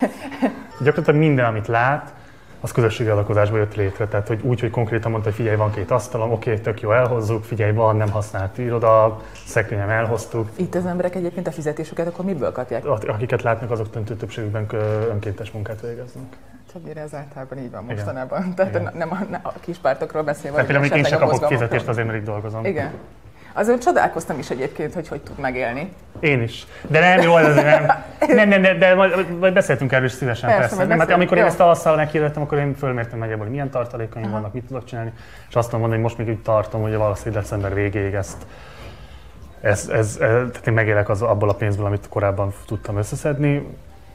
Gyakorlatilag minden, amit lát, az közösségi alakozásból jött létre. Tehát, hogy úgy, hogy konkrétan mondta, hogy figyelj, van két asztalom, oké, tök jó, elhozzuk, figyelj, van nem használt iroda, szekrényem elhoztuk. Itt az emberek egyébként a fizetésüket akkor miből kapják? Akiket látnak, azok döntő többségükben önkéntes munkát végeznek. Csak ez általában így van mostanában. Igen. Tehát Igen. nem a, nem a kis pártokról beszélve. Tehát például én sem kapok fizetést azért, mert itt dolgozom. Igen. Azért csodálkoztam is egyébként, hogy hogy tud megélni. Én is. De nem, jó, az nem. Nem, nem, nem de majd, majd beszéltünk erről is szívesen, persze. persze. Nem, hát amikor jó. én ezt tavasszal meghirdettem, akkor én fölmértem nagyjából, hogy milyen tartalékaim vannak, mit tudok csinálni, és azt mondom, hogy most még úgy tartom, hogy valószínűleg december végéig ezt ez, ez, ez, tehát én megélek az, abból a pénzből, amit korábban tudtam összeszedni.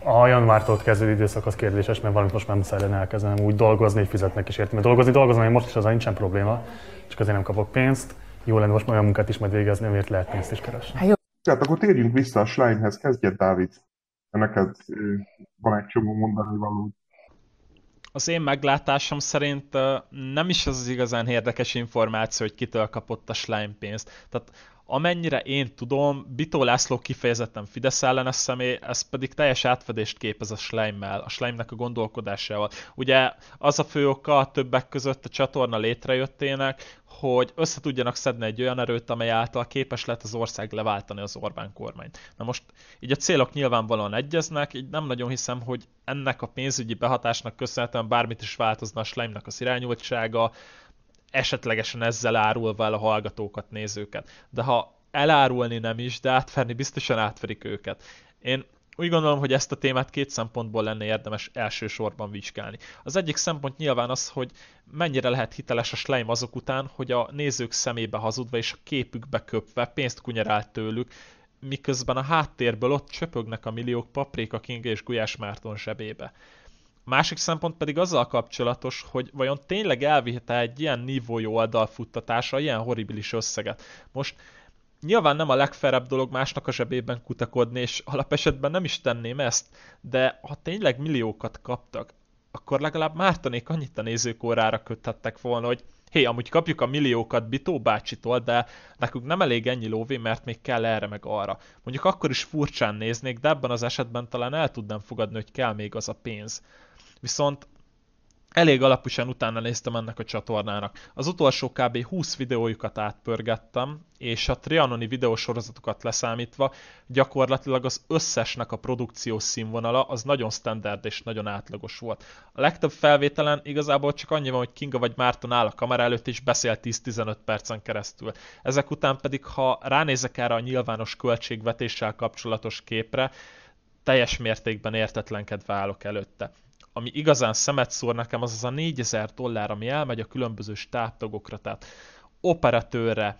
A januártól kezdő időszak az kérdéses, mert valamit most már muszáj lenne elkezdenem úgy dolgozni, hogy fizetnek is értem. Mert dolgozni dolgozom, én most is az nincsen probléma, csak azért nem kapok pénzt jó lenne most olyan munkát is majd végezni, amiért lehet pénzt is keresni. Hát, jó. Tehát akkor térjünk vissza a Schleimhez, kezdjed Dávid. Neked van egy csomó mondani való. Az én meglátásom szerint nem is az az igazán érdekes információ, hogy kitől kapott a Schleim pénzt. Tehát amennyire én tudom, Bitó László kifejezetten Fidesz ellenes személy, ez pedig teljes átfedést képez a Schleimmel, a Schleimnek a gondolkodásával. Ugye az a fő oka a többek között a csatorna létrejöttének, hogy össze tudjanak szedni egy olyan erőt, amely által képes lett az ország leváltani az Orbán kormányt. Na most így a célok nyilvánvalóan egyeznek, így nem nagyon hiszem, hogy ennek a pénzügyi behatásnak köszönhetően bármit is változna a Schleimnek az irányultsága, esetlegesen ezzel árulva el a hallgatókat, nézőket. De ha elárulni nem is, de átverni biztosan átverik őket. Én úgy gondolom, hogy ezt a témát két szempontból lenne érdemes elsősorban vizsgálni. Az egyik szempont nyilván az, hogy mennyire lehet hiteles a Schleim azok után, hogy a nézők szemébe hazudva és a képükbe köpve pénzt kunyerált tőlük, miközben a háttérből ott csöpögnek a milliók Paprika King és Gulyás Márton zsebébe. Másik szempont pedig azzal kapcsolatos, hogy vajon tényleg elvihete egy ilyen nívójú oldalfuttatásra ilyen horribilis összeget. Most Nyilván nem a legfelebb dolog másnak a zsebében kutakodni, és alapesetben nem is tenném ezt, de ha tényleg milliókat kaptak, akkor legalább Mártonék annyit a nézőkórára köthettek volna, hogy hé, amúgy kapjuk a milliókat Bitó bácsitól, de nekünk nem elég ennyi lóvé, mert még kell erre meg arra. Mondjuk akkor is furcsán néznék, de ebben az esetben talán el tudnám fogadni, hogy kell még az a pénz. Viszont elég alaposan utána néztem ennek a csatornának. Az utolsó kb. 20 videójukat átpörgettem, és a Trianoni videósorozatokat leszámítva gyakorlatilag az összesnek a produkciós színvonala az nagyon standard és nagyon átlagos volt. A legtöbb felvételen igazából csak annyi van, hogy Kinga vagy Márton áll a kamera előtt és beszél 10-15 percen keresztül. Ezek után pedig, ha ránézek erre a nyilvános költségvetéssel kapcsolatos képre, teljes mértékben értetlenkedve állok előtte ami igazán szemet szór nekem, az az a 4000 dollár, ami elmegy a különböző stábtagokra, tehát operatőrre,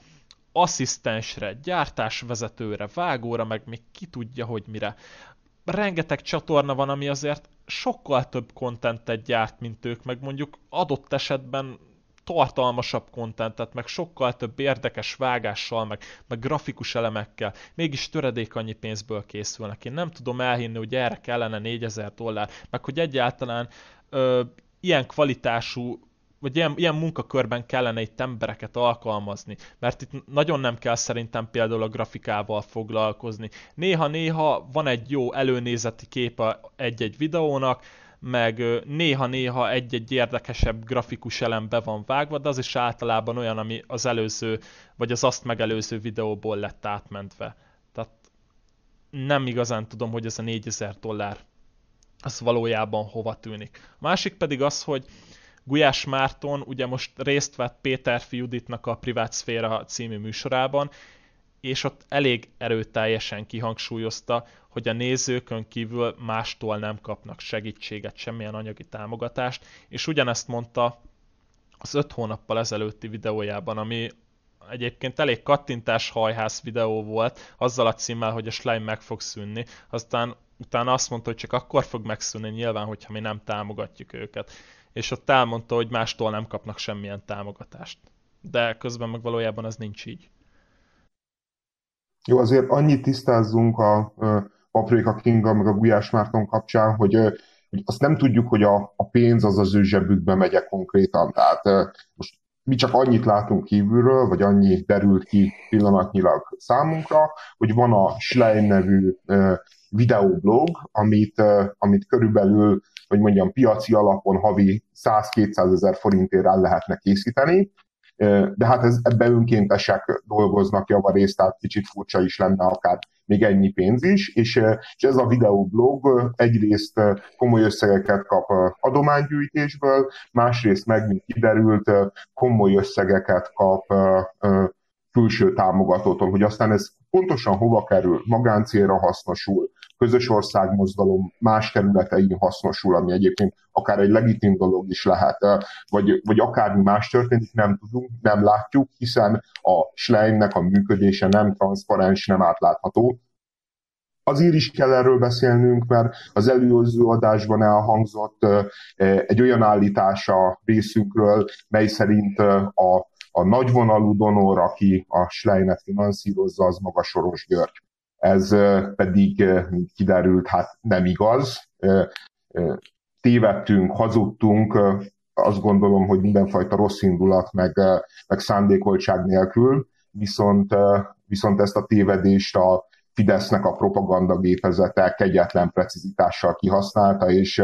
asszisztensre, gyártásvezetőre, vágóra, meg még ki tudja, hogy mire. Rengeteg csatorna van, ami azért sokkal több kontentet gyárt, mint ők, meg mondjuk adott esetben tartalmasabb kontentet, meg sokkal több érdekes vágással, meg, meg grafikus elemekkel, mégis töredék annyi pénzből készülnek. Én nem tudom elhinni, hogy erre kellene 4000 dollár, meg hogy egyáltalán ö, ilyen kvalitású vagy ilyen, ilyen munkakörben kellene itt embereket alkalmazni, mert itt nagyon nem kell szerintem például a grafikával foglalkozni. Néha-néha van egy jó előnézeti képe egy-egy videónak, meg néha-néha egy-egy érdekesebb grafikus elem be van vágva, de az is általában olyan, ami az előző, vagy az azt megelőző videóból lett átmentve. Tehát nem igazán tudom, hogy ez a 4000 dollár az valójában hova tűnik. A másik pedig az, hogy Gulyás Márton ugye most részt vett Péter Juditnak a Privát Szféra című műsorában, és ott elég erőteljesen kihangsúlyozta, hogy a nézőkön kívül mástól nem kapnak segítséget, semmilyen anyagi támogatást, és ugyanezt mondta az öt hónappal ezelőtti videójában, ami egyébként elég kattintás hajház videó volt, azzal a címmel, hogy a slime meg fog szűnni, aztán utána azt mondta, hogy csak akkor fog megszűnni nyilván, hogyha mi nem támogatjuk őket. És ott elmondta, hogy mástól nem kapnak semmilyen támogatást. De közben meg valójában ez nincs így. Jó, azért annyit tisztázzunk a Paprika Kinga meg a Gulyás Márton kapcsán, hogy, hogy azt nem tudjuk, hogy a, a pénz az az ő zsebükbe megy konkrétan. Tehát most mi csak annyit látunk kívülről, vagy annyi derült ki pillanatnyilag számunkra, hogy van a Schlein nevű videoblog, amit, amit körülbelül, hogy mondjam, piaci alapon havi 100-200 ezer forintért el lehetne készíteni, de hát ez, ebben önkéntesek dolgoznak javarészt, tehát kicsit furcsa is lenne akár még ennyi pénz is, és, és ez a videoblog egyrészt komoly összegeket kap adománygyűjtésből, másrészt meg, mint kiderült, komoly összegeket kap külső támogatótól, hogy aztán ez pontosan hova kerül, magáncélra hasznosul, közös országmozdalom más területein hasznosul, ami egyébként akár egy legitim dolog is lehet, vagy, vagy akármi más történik, nem tudunk, nem látjuk, hiszen a Schleimnek a működése nem transzparens, nem átlátható. Azért is kell erről beszélnünk, mert az előző adásban elhangzott egy olyan állítása részünkről, mely szerint a a nagyvonalú donor, aki a Schleinet finanszírozza, az maga Soros György. Ez pedig, mint kiderült, hát nem igaz. Tévedtünk, hazudtunk, azt gondolom, hogy mindenfajta rossz indulat, meg, meg szándékoltság nélkül, viszont, viszont ezt a tévedést a Fidesznek a propaganda gépezete kegyetlen precizitással kihasználta, és,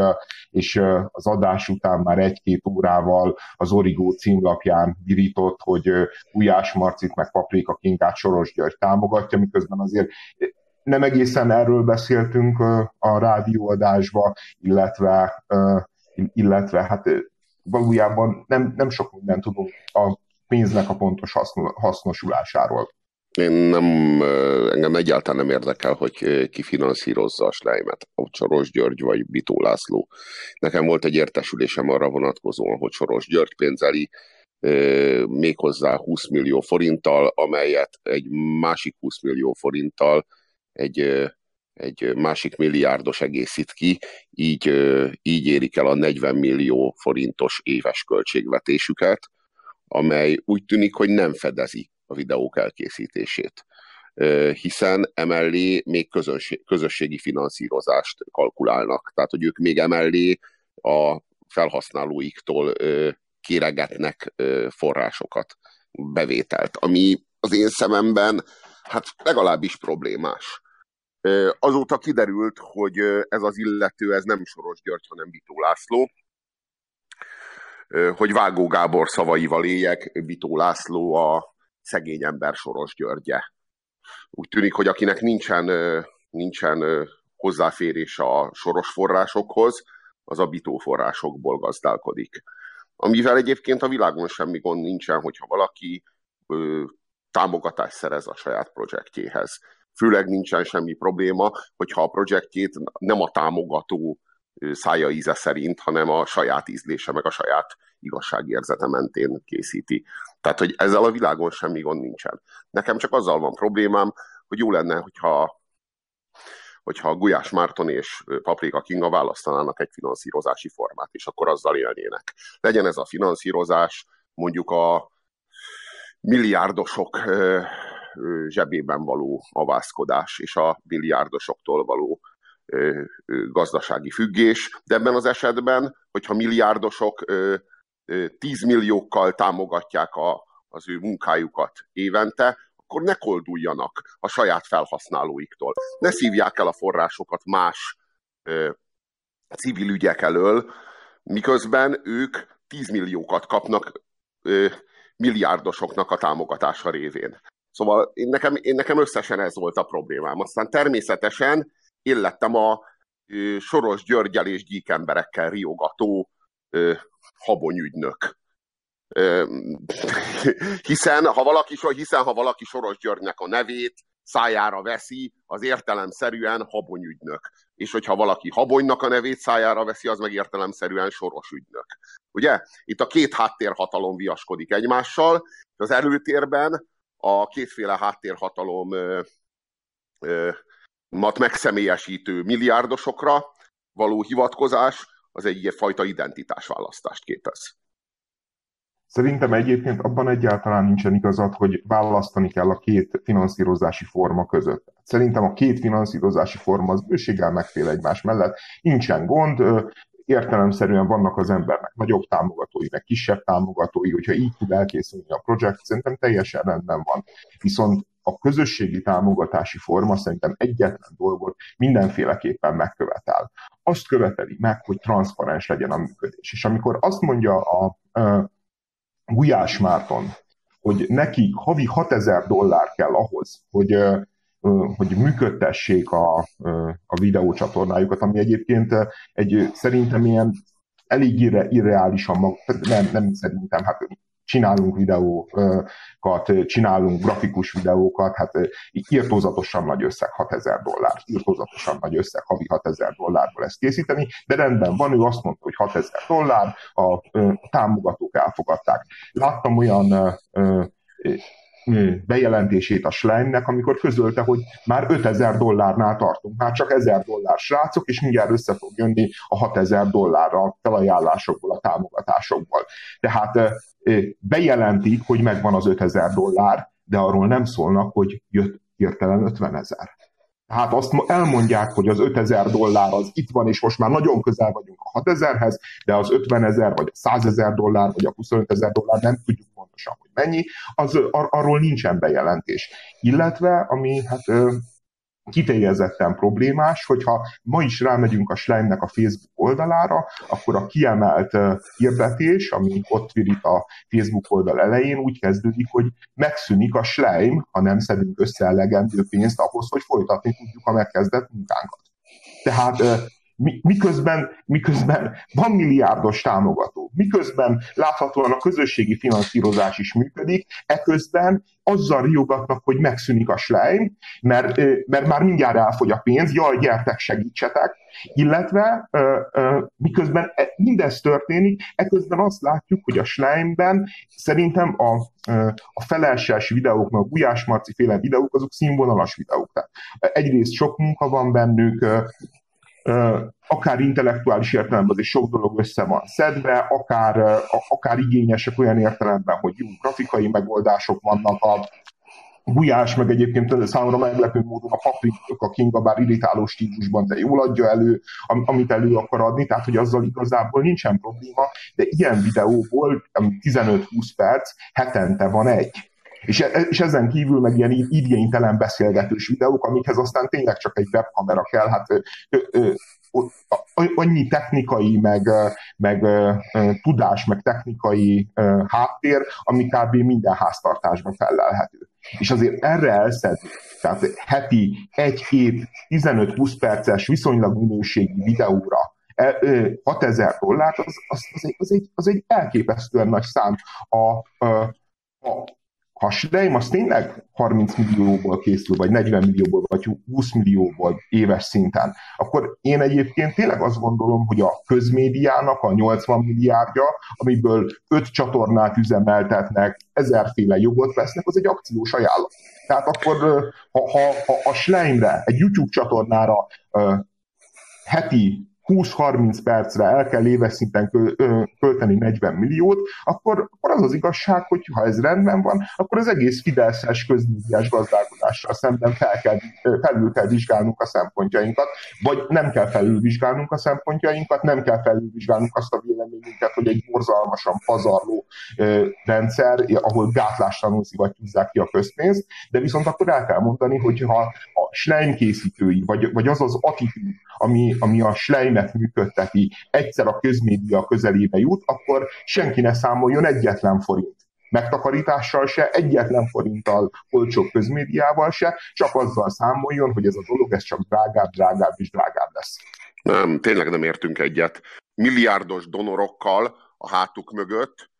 és az adás után már egy-két órával az Origó címlapján virított, hogy Gulyás Marcit meg Paprika Kingát Soros György támogatja, miközben azért nem egészen erről beszéltünk a rádióadásba, illetve, illetve hát valójában nem, nem sok mindent tudunk a pénznek a pontos hasznosulásáról. Én nem, engem egyáltalán nem érdekel, hogy ki finanszírozza a Sleimet, a Soros György vagy Bitó László. Nekem volt egy értesülésem arra vonatkozóan, hogy Soros György pénzeli méghozzá 20 millió forinttal, amelyet egy másik 20 millió forinttal egy, egy másik milliárdos egészít ki, így, így érik el a 40 millió forintos éves költségvetésüket, amely úgy tűnik, hogy nem fedezi a videók elkészítését hiszen emellé még közösségi finanszírozást kalkulálnak. Tehát, hogy ők még emellé a felhasználóiktól kéregetnek forrásokat, bevételt, ami az én szememben hát legalábbis problémás. Azóta kiderült, hogy ez az illető, ez nem Soros György, hanem Vitó László, hogy Vágó Gábor szavaival éljek, Vitó László a szegény ember Soros Györgye. Úgy tűnik, hogy akinek nincsen, nincsen hozzáférés a soros forrásokhoz, az a bitó forrásokból gazdálkodik. Amivel egyébként a világon semmi gond nincsen, hogyha valaki ö, támogatást szerez a saját projektjéhez. Főleg nincsen semmi probléma, hogyha a projektjét nem a támogató szája íze szerint, hanem a saját ízlése, meg a saját igazságérzete mentén készíti. Tehát, hogy ezzel a világon semmi gond nincsen. Nekem csak azzal van problémám, hogy jó lenne, hogyha hogyha Gulyás Márton és Paprika Kinga választanának egy finanszírozási formát, és akkor azzal élnének. Legyen ez a finanszírozás mondjuk a milliárdosok zsebében való avászkodás, és a milliárdosoktól való gazdasági függés, de ebben az esetben, hogyha milliárdosok 10 milliókkal támogatják a, az ő munkájukat évente, akkor ne kolduljanak a saját felhasználóiktól. Ne szívják el a forrásokat más ö, civil ügyek elől, miközben ők 10 milliókat kapnak ö, milliárdosoknak a támogatása révén. Szóval én nekem, én nekem összesen ez volt a problémám. Aztán természetesen én lettem a ö, Soros Györgyel és gyíkemberekkel riogató habonyügynök. hiszen ha valaki, hiszen ha valaki Soros Györgynek a nevét szájára veszi, az értelemszerűen habonyügynök. És hogyha valaki habonynak a nevét szájára veszi, az meg értelemszerűen soros ügynök. Ugye? Itt a két háttérhatalom viaskodik egymással, és az előtérben a kétféle háttérhatalom ö, ö, mat megszemélyesítő milliárdosokra való hivatkozás, az egy fajta identitásválasztást képez. Szerintem egyébként abban egyáltalán nincsen igazad, hogy választani kell a két finanszírozási forma között. Szerintem a két finanszírozási forma az bőséggel megfél egymás mellett. Nincsen gond, értelemszerűen vannak az embernek nagyobb támogatói, meg kisebb támogatói, hogyha így tud elkészülni a projekt, szerintem teljesen rendben van. Viszont a közösségi támogatási forma szerintem egyetlen dolgot mindenféleképpen megkövetel. Azt követeli meg, hogy transzparens legyen a működés. És amikor azt mondja a, a Gulyás Márton, hogy nekik havi 6000 dollár kell ahhoz, hogy hogy működtessék a, a videócsatornájukat, ami egyébként egy szerintem ilyen elég irre, irreálisan, mag, nem, nem szerintem, hát csinálunk videókat, csinálunk grafikus videókat, hát írtózatosan nagy összeg 6000 dollár, írtózatosan nagy összeg havi 6000 dollárból ezt készíteni, de rendben van, ő azt mondta, hogy 6000 dollár, a, a támogatók elfogadták. Láttam olyan bejelentését a Schleimnek, amikor közölte, hogy már 5000 dollárnál tartunk, már csak 1000 dollár srácok, és mindjárt össze fog jönni a 6000 dollárra a felajánlásokból, a támogatásokból. Tehát bejelentik, hogy megvan az 5000 dollár, de arról nem szólnak, hogy jött hirtelen 50 ezer. Tehát azt elmondják, hogy az 5000 dollár az itt van, és most már nagyon közel vagyunk a 6000-hez, de az 50 ezer, vagy a 100 ezer dollár, vagy a 25 ezer dollár nem tudjuk pontosan, hogy mennyi, az, ar- arról nincsen bejelentés. Illetve, ami hát kifejezetten problémás, hogyha ma is rámegyünk a Schleimnek a Facebook oldalára, akkor a kiemelt hirdetés, ami ott virít a Facebook oldal elején, úgy kezdődik, hogy megszűnik a Schleim, ha nem szedünk össze elegendő pénzt ahhoz, hogy folytatni tudjuk a megkezdett munkánkat. Tehát miközben, miközben van milliárdos támogató, miközben láthatóan a közösségi finanszírozás is működik, eközben azzal riogatnak, hogy megszűnik a slime, mert, mert már mindjárt elfogy a pénz, jaj, gyertek, segítsetek, illetve miközben e, mindez történik, eközben azt látjuk, hogy a slime-ben szerintem a, a felelses videók, a Gulyás Marci féle videók, azok színvonalas videók. Tehát egyrészt sok munka van bennük, akár intellektuális értelemben azért sok dolog össze van szedve, akár, akár igényesek olyan értelemben, hogy jó grafikai megoldások vannak a Gulyás, meg egyébként számomra meglepő módon a a Kinga, bár irritáló stílusban, de jól adja elő, amit elő akar adni, tehát hogy azzal igazából nincsen probléma, de ilyen videóból 15-20 perc, hetente van egy. És, e, és ezen kívül meg ilyen idénytelen beszélgetős videók, amikhez aztán tényleg csak egy webkamera kell, hát ö, ö, annyi technikai, meg, meg tudás, meg technikai háttér, ami kb. minden háztartásban felelhető. És azért erre elszedni, tehát heti 1-7, 15-20 perces viszonylag minőségi videóra 6000 dollárt, az, az, az, egy, az, egy, az egy elképesztően nagy szám a, a, a ha a Schleim az tényleg 30 millióból készül, vagy 40 millióból, vagy 20 millióból éves szinten, akkor én egyébként tényleg azt gondolom, hogy a közmédiának a 80 milliárdja, amiből 5 csatornát üzemeltetnek, ezerféle jogot vesznek, az egy akciós ajánlat. Tehát akkor, ha, ha, ha a Schleimre, egy YouTube csatornára heti 20-30 percre el kell éves szinten költeni 40 milliót, akkor, akkor az az igazság, hogy ha ez rendben van, akkor az egész Fideszes közmédiás gazdálkodással szemben fel kell, felül kell vizsgálnunk a szempontjainkat, vagy nem kell felülvizsgálnunk a szempontjainkat, nem kell felülvizsgálnunk azt a véleményünket, hogy egy borzalmasan pazarló rendszer, ahol gátlástalanul szivattyúzzák ki a közpénzt, de viszont akkor el kell mondani, hogy ha a Schleim készítői, vagy, vagy az az attitűd, ami, ami a Schleim filmet működteti, egyszer a közmédia közelébe jut, akkor senki ne számoljon egyetlen forint megtakarítással se, egyetlen forinttal olcsóbb közmédiával se, csak azzal számoljon, hogy ez a dolog ez csak drágább, drágább és drágább lesz. Nem, tényleg nem értünk egyet. Milliárdos donorokkal a hátuk mögött,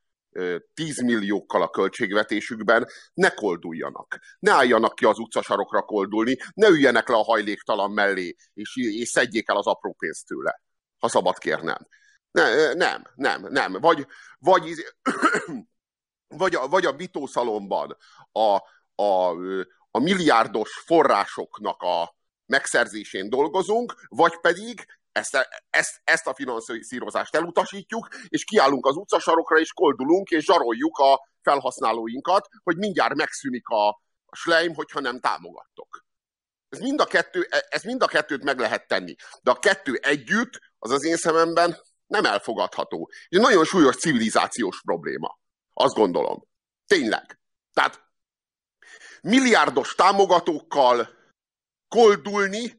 10 milliókkal a költségvetésükben, ne kolduljanak. Ne álljanak ki az utcasarokra koldulni, ne üljenek le a hajléktalan mellé, és, és szedjék el az apró pénzt tőle, ha szabad kérnem. Ne, nem, nem, nem. Vagy, vagy, vagy, a, vagy a bitószalomban a, a, a milliárdos forrásoknak a megszerzésén dolgozunk, vagy pedig ezt, ezt, ezt a finanszírozást elutasítjuk, és kiállunk az utcasarokra, és koldulunk, és zsaroljuk a felhasználóinkat, hogy mindjárt megszűnik a, slime, hogyha nem támogattok. Ez mind, a kettő, ez mind a kettőt meg lehet tenni. De a kettő együtt, az az én szememben nem elfogadható. Ez nagyon súlyos civilizációs probléma. Azt gondolom. Tényleg. Tehát milliárdos támogatókkal koldulni,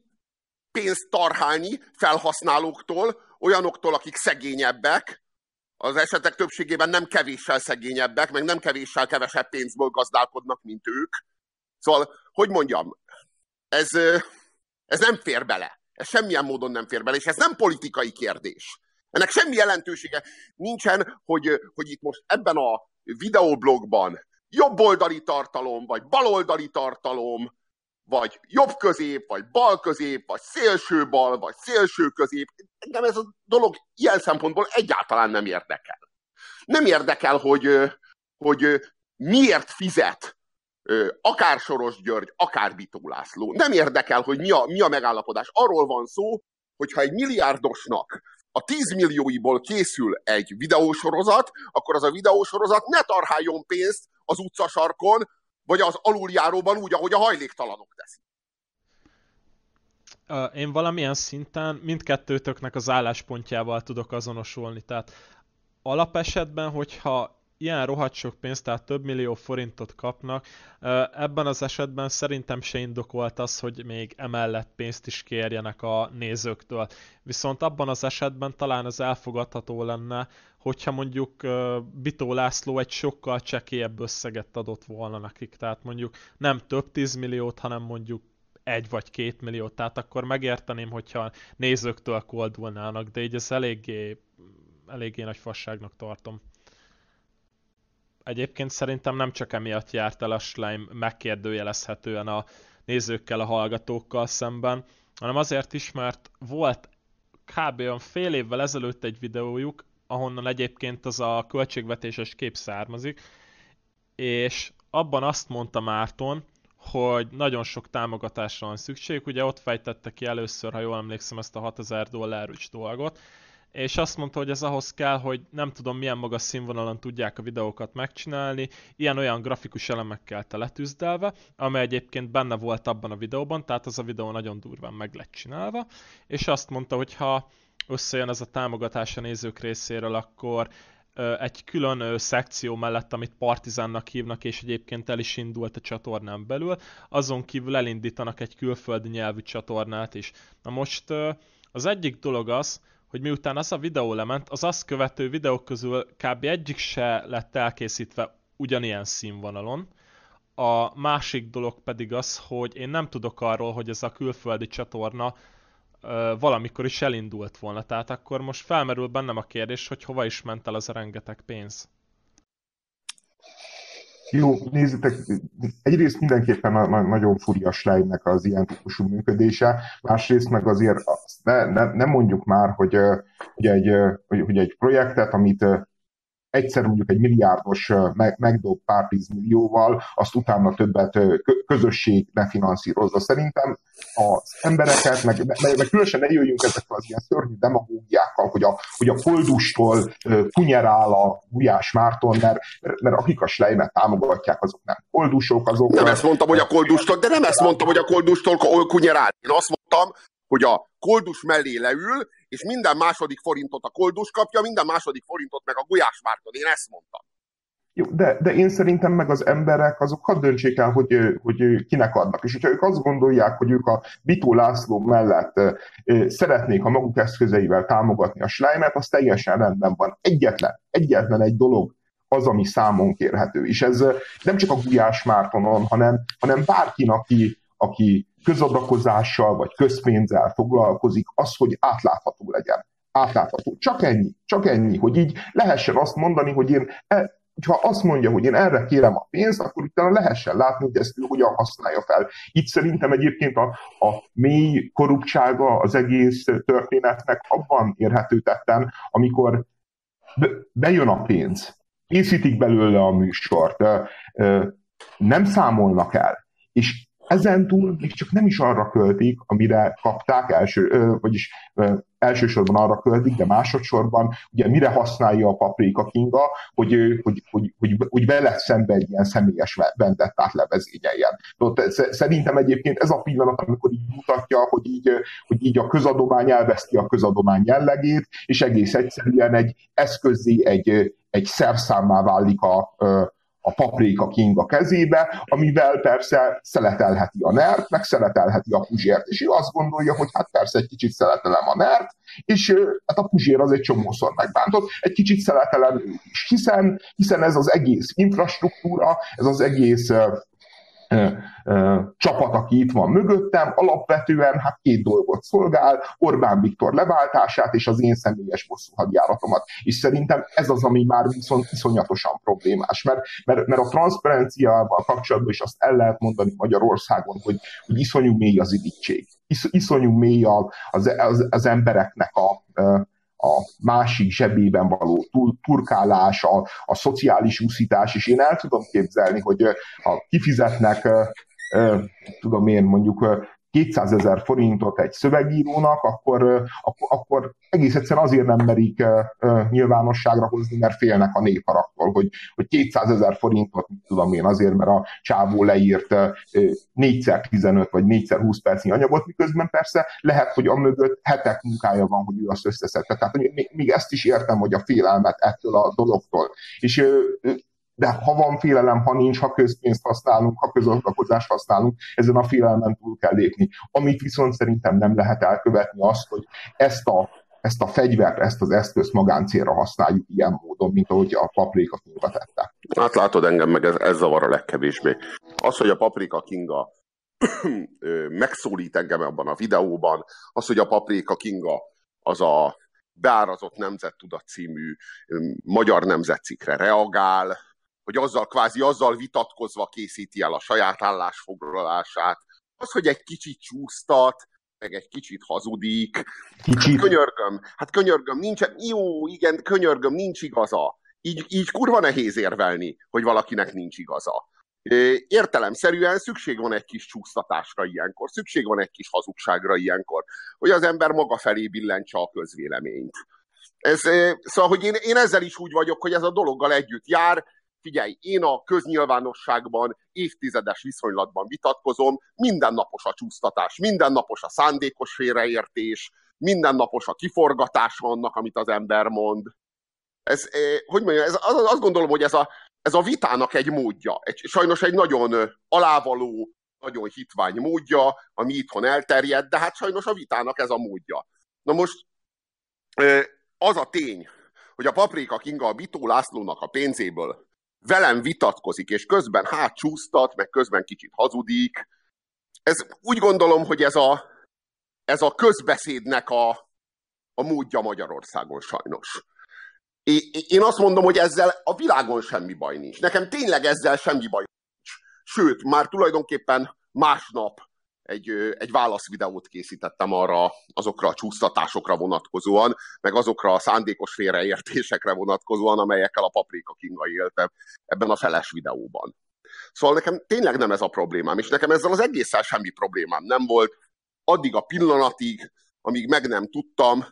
pénzt tarhálni felhasználóktól, olyanoktól, akik szegényebbek, az esetek többségében nem kevéssel szegényebbek, meg nem kevéssel kevesebb pénzből gazdálkodnak, mint ők. Szóval, hogy mondjam, ez, ez nem fér bele. Ez semmilyen módon nem fér bele, és ez nem politikai kérdés. Ennek semmi jelentősége nincsen, hogy, hogy itt most ebben a videoblogban jobboldali tartalom, vagy baloldali tartalom, vagy jobb közép, vagy bal közép, vagy szélső bal, vagy szélső közép. Engem ez a dolog ilyen szempontból egyáltalán nem érdekel. Nem érdekel, hogy, hogy miért fizet akár Soros György, akár Bitó László. Nem érdekel, hogy mi a, mi a megállapodás. Arról van szó, hogyha egy milliárdosnak a 10 millióiból készül egy videósorozat, akkor az a videósorozat ne tarháljon pénzt az utcasarkon, vagy az aluljáróban úgy, ahogy a hajléktalanok teszik. Én valamilyen szinten mindkettőtöknek az álláspontjával tudok azonosulni. Tehát alapesetben, hogyha ilyen rohadt sok pénzt, tehát több millió forintot kapnak, ebben az esetben szerintem se indokolt az, hogy még emellett pénzt is kérjenek a nézőktől. Viszont abban az esetben talán az elfogadható lenne, hogyha mondjuk Bitó László egy sokkal csekélyebb összeget adott volna nekik. Tehát mondjuk nem több tízmilliót, hanem mondjuk egy vagy két milliót, tehát akkor megérteném, hogyha nézőktől koldulnának, de így ez eléggé, eléggé nagy fasságnak tartom. Egyébként szerintem nem csak emiatt járt el a Slime megkérdőjelezhetően a nézőkkel, a hallgatókkal szemben, hanem azért is, mert volt kb. fél évvel ezelőtt egy videójuk, ahonnan egyébként az a költségvetéses kép származik, és abban azt mondta Márton, hogy nagyon sok támogatásra van szükség, ugye ott fejtette ki először, ha jól emlékszem, ezt a 6000 dolláros dolgot, és azt mondta, hogy ez ahhoz kell, hogy nem tudom milyen magas színvonalon tudják a videókat megcsinálni, ilyen-olyan grafikus elemekkel teletűzdelve, amely egyébként benne volt abban a videóban, tehát az a videó nagyon durván meg lett csinálva, és azt mondta, hogy ha összejön ez a támogatás a nézők részéről, akkor egy külön szekció mellett, amit Partizánnak hívnak, és egyébként el is indult a csatornán belül, azon kívül elindítanak egy külföldi nyelvű csatornát is. Na most az egyik dolog az, hogy miután az a videó lement, az azt követő videók közül kb. egyik se lett elkészítve ugyanilyen színvonalon. A másik dolog pedig az, hogy én nem tudok arról, hogy ez a külföldi csatorna valamikor is elindult volna. Tehát akkor most felmerül bennem a kérdés, hogy hova is ment el az a rengeteg pénz. Jó, nézzétek, egyrészt mindenképpen nagyon furias lejnek az ilyen típusú működése, másrészt meg azért ne, ne, nem mondjuk már, hogy, hogy, egy, hogy egy projektet, amit egyszer mondjuk egy milliárdos meg, megdob pár tízmillióval, azt utána többet közösség ne finanszírozza. Szerintem az embereket, meg, meg, meg különösen ne jöjjünk ezekkel az ilyen szörnyű demagógiákkal, hogy a, hogy a koldustól kunyerál a Gulyás Márton, mert, mert akik a Slejmet támogatják, azok nem koldusok, azok... Nem ezt mondtam, hogy a koldustól, de nem ezt mondtam, hogy a koldustól kunyerál. Én azt mondtam, hogy a koldus mellé leül, és minden második forintot a koldus kapja, minden második forintot meg a Gulyás Márton. Én ezt mondtam. Jó, de, de én szerintem meg az emberek azok hadd döntsék el, hogy, hogy kinek adnak. És hogyha ők azt gondolják, hogy ők a Bitó László mellett szeretnék a maguk eszközeivel támogatni a slájmet, az teljesen rendben van. Egyetlen, egyetlen egy dolog az, ami számon kérhető. És ez nem csak a Gulyás Mártonon, hanem, hanem bárkin, aki, aki közadakozással vagy közpénzzel foglalkozik, az, hogy átlátható legyen. Átlátható. Csak ennyi. Csak ennyi, hogy így lehessen azt mondani, hogy én e, ha azt mondja, hogy én erre kérem a pénzt, akkor utána lehessen látni, hogy ezt ő hogyan használja fel. Itt szerintem egyébként a, a mély korruptsága az egész történetnek abban érhető tetten, amikor bejön a pénz, készítik belőle a műsort, nem számolnak el, és ezen túl még csak nem is arra költik, amire kapták, első, vagyis elsősorban arra költik, de másodszorban ugye mire használja a Paprika Kinga, hogy, hogy, hogy, hogy, hogy vele szemben egy ilyen személyes vendettát levezényeljen. Szerintem egyébként ez a pillanat, amikor így mutatja, hogy így, hogy így a közadomány elveszti a közadomány jellegét, és egész egyszerűen egy eszközé, egy, egy szerszámmá válik a, a Paprika King a kezébe, amivel persze szeletelheti a nert, meg szeletelheti a puzsért. És ő azt gondolja, hogy hát persze egy kicsit szeletelem a nert, és hát a puzsér az egy csomószor megbántott, egy kicsit szeletelem is, hiszen, hiszen ez az egész infrastruktúra, ez az egész csapat, aki itt van mögöttem, alapvetően hát két dolgot szolgál, Orbán Viktor leváltását és az én személyes bosszú hadjáratomat. És szerintem ez az, ami már viszont iszonyatosan problémás, mert, mert, mert a transzparenciával kapcsolatban is azt el lehet mondani Magyarországon, hogy, hogy iszonyú mély az irítség. Isz, iszonyú mély az, az, az embereknek a, a másik zsebében való turkálás, a, a szociális úszítás, és én el tudom képzelni, hogy ha kifizetnek, tudom én, mondjuk 200 ezer forintot egy szövegírónak, akkor, akkor, egész egyszerűen azért nem merik nyilvánosságra hozni, mert félnek a népharaktól, hogy, hogy 200 ezer forintot, mit tudom én, azért, mert a csávó leírt 4x15 vagy 4x20 percnyi anyagot, miközben persze lehet, hogy a mögött hetek munkája van, hogy ő azt összeszedte. Tehát még ezt is értem, hogy a félelmet ettől a dologtól. És de ha van félelem, ha nincs, ha közpénzt használunk, ha közalkalkozást használunk, ezen a félelmen túl kell lépni. Amit viszont szerintem nem lehet elkövetni azt, hogy ezt a, ezt a fegyvert, ezt az eszközt magáncélra használjuk ilyen módon, mint ahogy a Paprika Kinga tette. Hát látod engem, meg ez, ez zavar a legkevésbé. Az, hogy a Paprika Kinga megszólít engem abban a videóban, az, hogy a Paprika Kinga az a beárazott nemzettudat című magyar nemzetcikre reagál, hogy azzal kvázi azzal vitatkozva készíti el a saját állásfoglalását. Az, hogy egy kicsit csúsztat, meg egy kicsit hazudik. Kicsit. Hát könyörgöm, hát könyörgöm, nincs, jó, igen, könyörgöm, nincs igaza. Így, így kurva nehéz érvelni, hogy valakinek nincs igaza. Értelemszerűen szükség van egy kis csúsztatásra ilyenkor, szükség van egy kis hazugságra ilyenkor, hogy az ember maga felé billentsa a közvéleményt. Ez, szóval, hogy én, én ezzel is úgy vagyok, hogy ez a dologgal együtt jár, figyelj, én a köznyilvánosságban évtizedes viszonylatban vitatkozom, mindennapos a csúsztatás, mindennapos a szándékos félreértés, mindennapos a kiforgatása annak, amit az ember mond. Ez, eh, hogy mondjam, ez, az, azt gondolom, hogy ez a, ez a vitának egy módja, egy, sajnos egy nagyon alávaló, nagyon hitvány módja, ami itthon elterjed, de hát sajnos a vitának ez a módja. Na most az a tény, hogy a Paprika Kinga a Bitó Lászlónak a pénzéből velem vitatkozik, és közben hát csúsztat, meg közben kicsit hazudik. Ez úgy gondolom, hogy ez a, ez a közbeszédnek a, a módja Magyarországon sajnos. Én azt mondom, hogy ezzel a világon semmi baj nincs. Nekem tényleg ezzel semmi baj nincs. Sőt, már tulajdonképpen másnap egy, egy válaszvideót készítettem arra, azokra a csúsztatásokra vonatkozóan, meg azokra a szándékos félreértésekre vonatkozóan, amelyekkel a Paprika Kinga élte ebben a feles videóban. Szóval nekem tényleg nem ez a problémám, és nekem ezzel az egésszel semmi problémám nem volt, addig a pillanatig, amíg meg nem tudtam,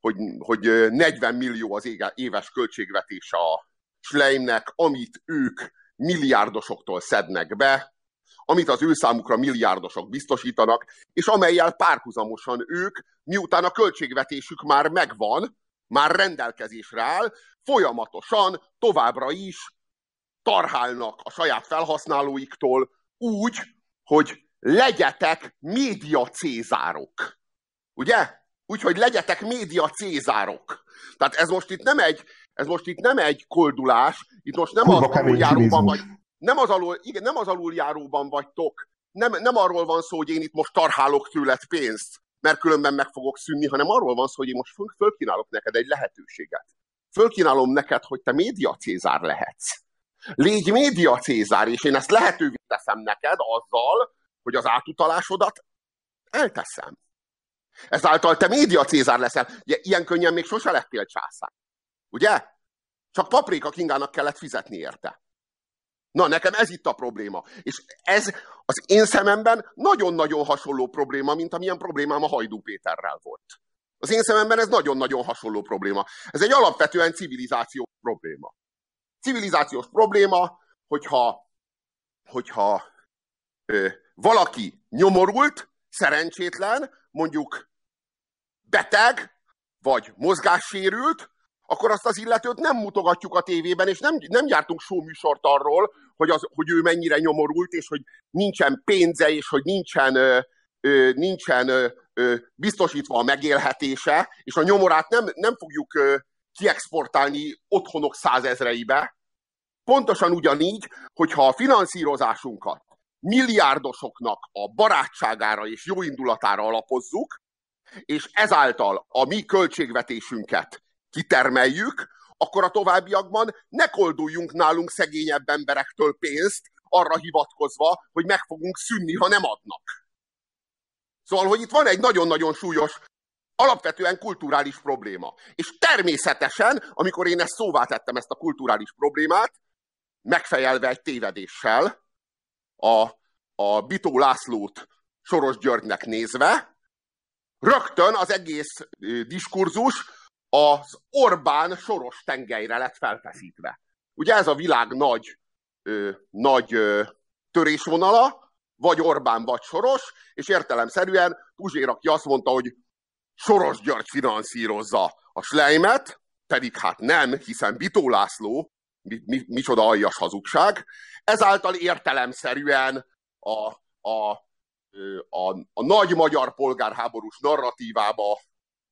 hogy, hogy 40 millió az éves költségvetés a Schleimnek, amit ők milliárdosoktól szednek be, amit az ő számukra milliárdosok biztosítanak, és amelyel párhuzamosan ők, miután a költségvetésük már megvan, már rendelkezésre áll, folyamatosan továbbra is tarhálnak a saját felhasználóiktól úgy, hogy legyetek média cézárok. Ugye? Úgyhogy legyetek média cézárok. Tehát ez most itt nem egy, ez most itt nem egy koldulás, itt most nem Kurva az aluljáróban vagy, nem az, alul, igen, nem az aluljáróban vagytok, nem, nem arról van szó, hogy én itt most tarhálok tőled pénzt, mert különben meg fogok szűnni, hanem arról van szó, hogy én most föl, fölkínálok neked egy lehetőséget. Fölkínálom neked, hogy te média cézár lehetsz. Légy média cézár, és én ezt lehetővé teszem neked azzal, hogy az átutalásodat elteszem. Ezáltal te média cézár leszel. Ugye, ilyen könnyen még sose lettél császár. Ugye? Csak paprika kingának kellett fizetni érte. Na, nekem ez itt a probléma. És ez az én szememben nagyon-nagyon hasonló probléma, mint amilyen problémám a Hajdú Péterrel volt. Az én szememben ez nagyon-nagyon hasonló probléma. Ez egy alapvetően civilizációs probléma. Civilizációs probléma, hogyha, hogyha ö, valaki nyomorult, szerencsétlen, mondjuk beteg, vagy mozgássérült, akkor azt az illetőt nem mutogatjuk a tévében, és nem, nem gyártunk műsort arról, hogy, az, hogy ő mennyire nyomorult, és hogy nincsen pénze, és hogy nincsen, ö, ö, nincsen ö, ö, biztosítva a megélhetése, és a nyomorát nem, nem fogjuk ö, kiexportálni otthonok százezreibe. Pontosan ugyanígy, hogyha a finanszírozásunkat milliárdosoknak a barátságára és jóindulatára alapozzuk, és ezáltal a mi költségvetésünket kitermeljük, akkor a továbbiakban ne kolduljunk nálunk szegényebb emberektől pénzt, arra hivatkozva, hogy meg fogunk szűnni, ha nem adnak. Szóval, hogy itt van egy nagyon-nagyon súlyos, alapvetően kulturális probléma. És természetesen, amikor én ezt szóvá tettem, ezt a kulturális problémát, megfejelve egy tévedéssel, a, a Bitó Lászlót Soros Györgynek nézve, rögtön az egész diskurzus az Orbán soros tengelyre lett felfeszítve. Ugye ez a világ nagy, ö, nagy ö, törésvonala, vagy Orbán, vagy Soros, és értelemszerűen Puzsér, aki azt mondta, hogy Soros György finanszírozza a Sleimet, pedig hát nem, hiszen Bitó László, mi, mi, micsoda aljas hazugság, ezáltal értelemszerűen a, a, a, a nagy magyar polgárháborús narratívába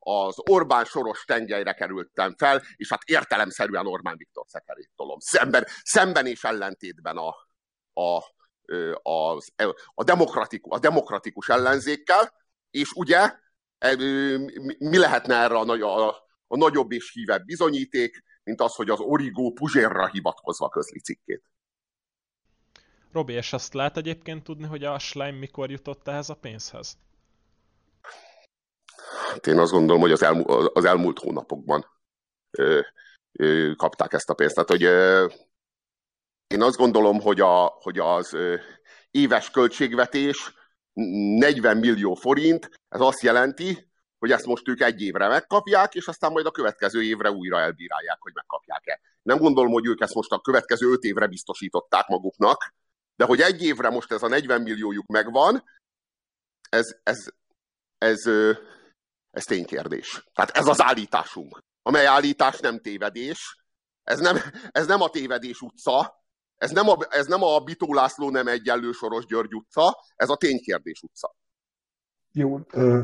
az Orbán soros tengelyre kerültem fel, és hát értelemszerűen Orbán Viktor szekerét tolom. Szemben, szemben és ellentétben a, a, a, a, demokratikus, a demokratikus ellenzékkel, és ugye mi lehetne erre a, a, a nagyobb és hívebb bizonyíték, mint az, hogy az Origó Puzsérra hivatkozva közli cikkét. Robi, és azt lehet egyébként tudni, hogy a Schleim mikor jutott ehhez a pénzhez? Hát én azt gondolom, hogy az, elmú, az elmúlt hónapokban ö, ö, kapták ezt a pénzt. Tehát, hogy ö, én azt gondolom, hogy, a, hogy az ö, éves költségvetés 40 millió forint, ez azt jelenti, hogy ezt most ők egy évre megkapják, és aztán majd a következő évre újra elbírálják, hogy megkapják-e. Nem gondolom, hogy ők ezt most a következő öt évre biztosították maguknak, de hogy egy évre most ez a 40 milliójuk megvan, ez, ez, ez, ez, ez ténykérdés. Tehát ez az állításunk, amely állítás nem tévedés, ez nem, ez nem a tévedés utca, ez nem a, ez nem a Bitó László nem egyenlő Soros György utca, ez a ténykérdés utca. Jó,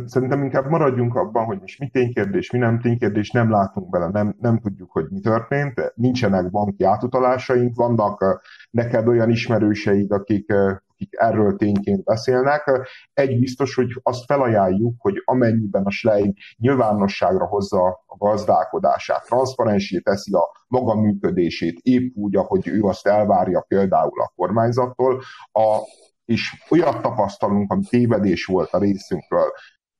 szerintem inkább maradjunk abban, hogy most mi ténykérdés, mi nem ténykérdés, nem látunk bele, nem, nem tudjuk, hogy mi történt, nincsenek banki átutalásaink, vannak neked olyan ismerőseid, akik, akik erről tényként beszélnek. Egy biztos, hogy azt felajánljuk, hogy amennyiben a Schlein nyilvánosságra hozza a gazdálkodását, transzparensé teszi a maga működését, épp úgy, ahogy ő azt elvárja például a kormányzattól, a és olyat tapasztalunk, ami tévedés volt a részünkről,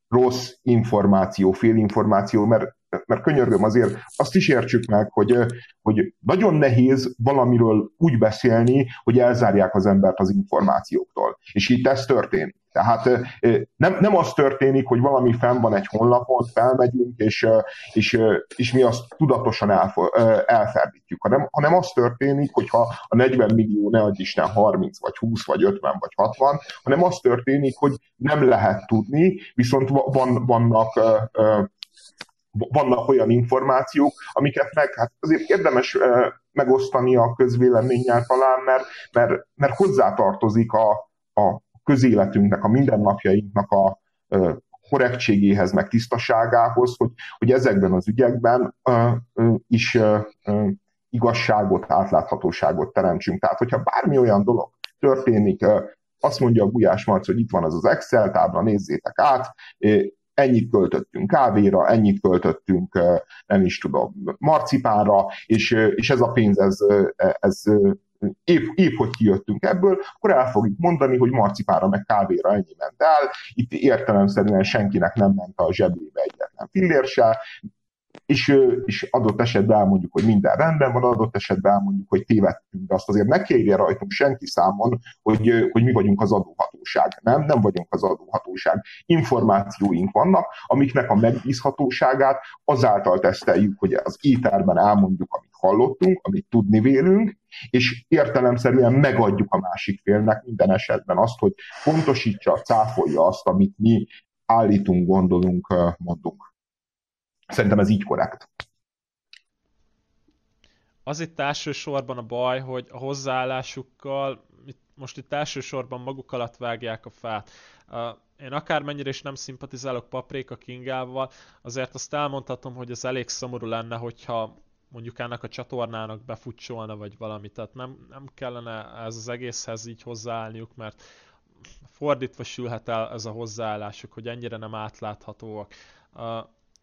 rossz információ, félinformáció, mert, mert könyörgöm azért azt is értsük meg, hogy, hogy nagyon nehéz valamiről úgy beszélni, hogy elzárják az embert az információktól. És itt ez történik. Tehát nem, nem az történik, hogy valami fenn van egy honlapon, felmegyünk, és, és, és mi azt tudatosan elferdítjük, hanem, hanem az történik, hogyha a 40 millió ne adj Isten 30, vagy 20, vagy 50, vagy 60, hanem az történik, hogy nem lehet tudni, viszont van, vannak vannak olyan információk, amiket meg hát azért érdemes megosztani a közvéleménnyel talán, mert, mert, mert hozzátartozik a, a közéletünknek, a mindennapjainknak a korrektségéhez, meg tisztaságához, hogy, hogy ezekben az ügyekben uh, uh, is uh, uh, igazságot, átláthatóságot teremtsünk. Tehát, hogyha bármi olyan dolog történik, uh, azt mondja a Gulyás Marc, hogy itt van az az Excel tábla, nézzétek át, ennyit költöttünk kávéra, ennyit költöttünk, nem is tudom, marcipánra, és, és ez a pénz, ez, ez épp, épp hogy kijöttünk ebből, akkor el fogjuk mondani, hogy marcipára meg kávéra ennyi ment el. Itt értelemszerűen senkinek nem ment a zsebébe egyetlen fillér se, és, és adott esetben elmondjuk, hogy minden rendben van, adott esetben elmondjuk, hogy tévedtünk, de azt azért ne kérje rajtunk senki számon, hogy, hogy mi vagyunk az adóhatóság. Nem, nem vagyunk az adóhatóság. Információink vannak, amiknek a megbízhatóságát azáltal teszteljük, hogy az éterben elmondjuk, amit hallottunk, amit tudni vélünk, és értelemszerűen megadjuk a másik félnek minden esetben azt, hogy pontosítsa, cáfolja azt, amit mi állítunk, gondolunk, mondunk. Szerintem ez így korrekt. az itt elsősorban a baj, hogy a hozzáállásukkal most itt elsősorban maguk alatt vágják a fát. Én akármennyire is nem szimpatizálok Paprika Kingával, azért azt elmondhatom, hogy ez elég szomorú lenne, hogyha mondjuk ennek a csatornának befutcsolna, vagy valami. Tehát nem, nem kellene ez az egészhez így hozzáállniuk, mert fordítva sülhet el ez a hozzáállásuk, hogy ennyire nem átláthatóak.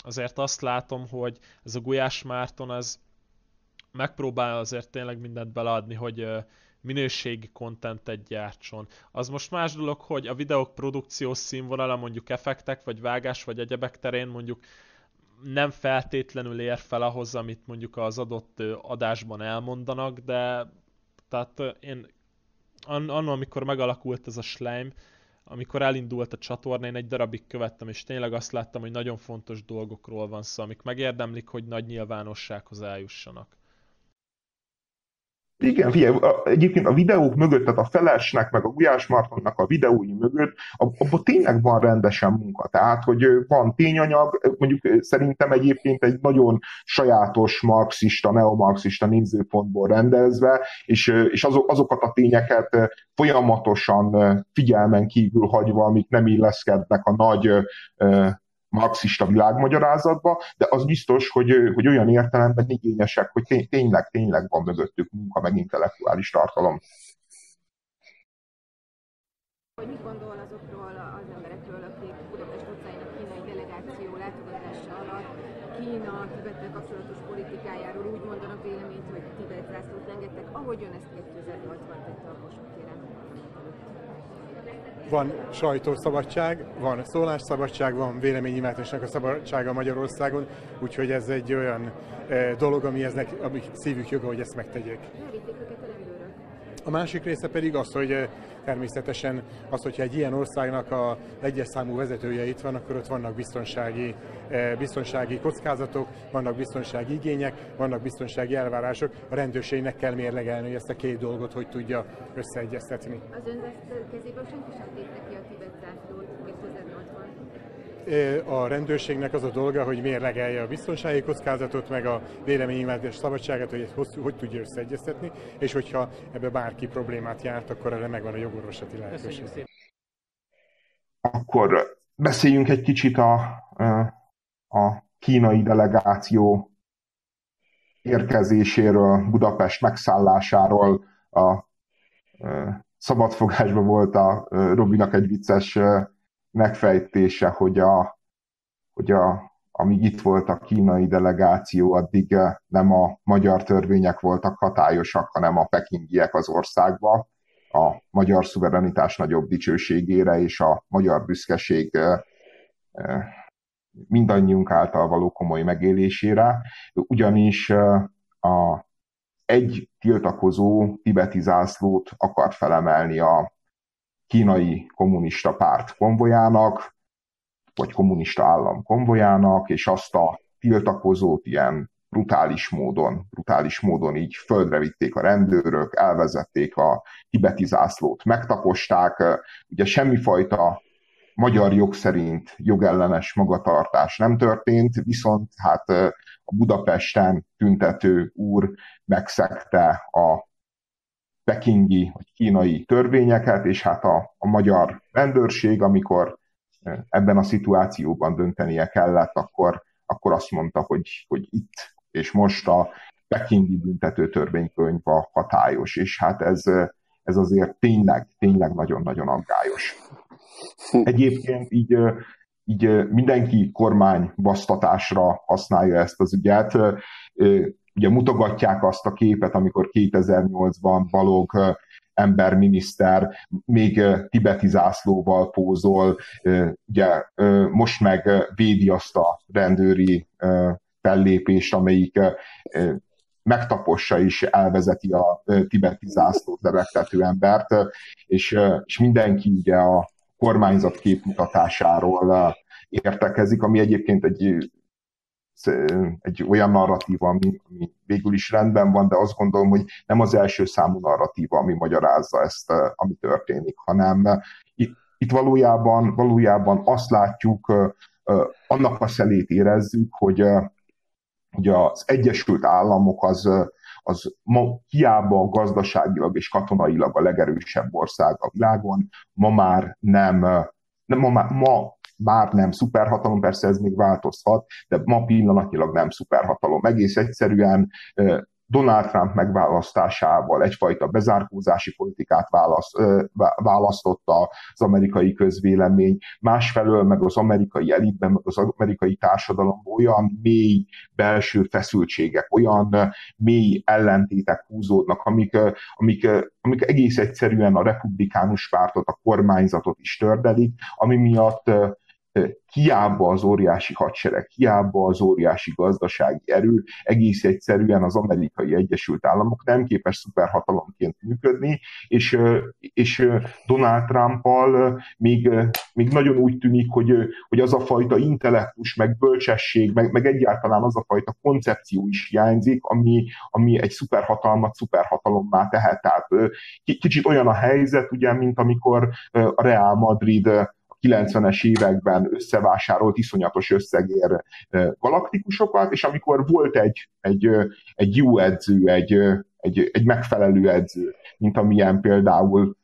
Azért azt látom, hogy ez a Gulyás Márton, ez megpróbál azért tényleg mindent beleadni, hogy minőségi kontentet gyártson. Az most más dolog, hogy a videók produkciós színvonala mondjuk effektek, vagy vágás, vagy egyebek terén mondjuk nem feltétlenül ér fel ahhoz, amit mondjuk az adott adásban elmondanak, de tehát én annól, amikor megalakult ez a slime, amikor elindult a csatorna, én egy darabig követtem, és tényleg azt láttam, hogy nagyon fontos dolgokról van szó, amik megérdemlik, hogy nagy nyilvánossághoz eljussanak. Igen, figyelj, egyébként a videók mögött, tehát a Felesnek, meg a Gulyás Martonnak a videói mögött, abban tényleg van rendesen munka. Tehát, hogy van tényanyag, mondjuk szerintem egyébként egy nagyon sajátos marxista, neomarxista nézőpontból rendezve, és, és azok, azokat a tényeket folyamatosan figyelmen kívül hagyva, amik nem illeszkednek a nagy marxista világmagyarázatba, de az biztos, hogy, hogy olyan értelemben igényesek, hogy tényleg, tényleg van mögöttük munka, meg intellektuális tartalom. Hogy mit gondol azokról az emberekről, akik Budapest utcáinak kínai delegáció látogatása alatt Kína Tibettel kapcsolatos politikájáról úgy mondanak véleményt, hogy Tibet zászlót lengettek, ahogy ön ezt 2008-ban tette a Kossuth van sajtószabadság, van szólásszabadság, van véleménynyilvánításnak a szabadsága Magyarországon, úgyhogy ez egy olyan e, dolog, ami, eznek, ami szívük joga, hogy ezt megtegyék. A másik része pedig az, hogy e, természetesen az, hogyha egy ilyen országnak a egyes számú vezetője itt van, akkor ott vannak biztonsági, e, biztonsági kockázatok, vannak biztonsági igények, vannak biztonsági elvárások. A rendőrségnek kell mérlegelni, ezt a két dolgot hogy tudja összeegyeztetni. Az ön kezéből senki sem ki a Tibet zászlót 2008-ban? A rendőrségnek az a dolga, hogy mérlegelje a biztonsági kockázatot, meg a véleménynyilvánítás szabadságát, hogy ezt hogy tudja összeegyeztetni, és hogyha ebbe bárki problémát járt, akkor erre megvan a jogorvoslati lehetőség. Akkor beszéljünk egy kicsit a, a kínai delegáció érkezéséről, Budapest megszállásáról, a szabadfogásban volt a Robinak egy vicces megfejtése, hogy, a, hogy a, amíg itt volt a kínai delegáció, addig eh, nem a magyar törvények voltak hatályosak, hanem a pekingiek az országba, a magyar szuverenitás nagyobb dicsőségére és a magyar büszkeség eh, eh, mindannyiunk által való komoly megélésére, ugyanis a egy tiltakozó tibeti zászlót akar felemelni a kínai kommunista párt konvojának, vagy kommunista állam konvojának, és azt a tiltakozót ilyen brutális módon, brutális módon így földre vitték a rendőrök, elvezették a tibeti zászlót, megtaposták, ugye semmifajta magyar jog szerint jogellenes magatartás nem történt, viszont hát a Budapesten tüntető úr megszegte a pekingi vagy kínai törvényeket, és hát a, a magyar rendőrség, amikor ebben a szituációban döntenie kellett, akkor, akkor azt mondta, hogy, hogy itt és most a pekingi büntető törvénykönyv a hatályos, és hát ez, ez azért tényleg, tényleg nagyon-nagyon aggályos. Egyébként így, így mindenki kormány basztatásra használja ezt az ügyet ugye mutogatják azt a képet, amikor 2008-ban Balog emberminiszter még tibeti zászlóval pózol, ugye most meg védi azt a rendőri fellépést, amelyik megtapossa és elvezeti a tibeti zászlót levegtető embert, és, és mindenki ugye a kormányzat képmutatásáról értekezik, ami egyébként egy egy olyan narratíva, ami, ami végül is rendben van, de azt gondolom, hogy nem az első számú narratíva, ami magyarázza ezt, ami történik, hanem itt, itt valójában, valójában azt látjuk, annak a szelét érezzük, hogy, hogy az Egyesült Államok az, az ma hiába gazdaságilag és katonailag a legerősebb ország a világon, ma már nem, nem ma, ma már nem szuperhatalom, persze ez még változhat, de ma pillanatilag nem szuperhatalom. Egész egyszerűen Donald Trump megválasztásával egyfajta bezárkózási politikát választ, választotta az amerikai közvélemény, másfelől meg az amerikai elitben, meg az amerikai társadalomban olyan mély belső feszültségek, olyan mély ellentétek húzódnak, amik, amik, amik egész egyszerűen a republikánus pártot, a kormányzatot is tördelik, ami miatt hiába az óriási hadsereg, hiába az óriási gazdasági erő, egész egyszerűen az amerikai Egyesült Államok nem képes szuperhatalomként működni, és, és Donald Trumpal még, még nagyon úgy tűnik, hogy, hogy az a fajta intellektus, meg bölcsesség, meg, meg egyáltalán az a fajta koncepció is hiányzik, ami, ami egy szuperhatalmat szuperhatalommá tehet. Tehát kicsit olyan a helyzet, ugye, mint amikor a Real Madrid 90-es években összevásárolt iszonyatos összegér galaktikusokat, és amikor volt egy, egy, egy jó edző, egy, egy, egy megfelelő edző, mint amilyen például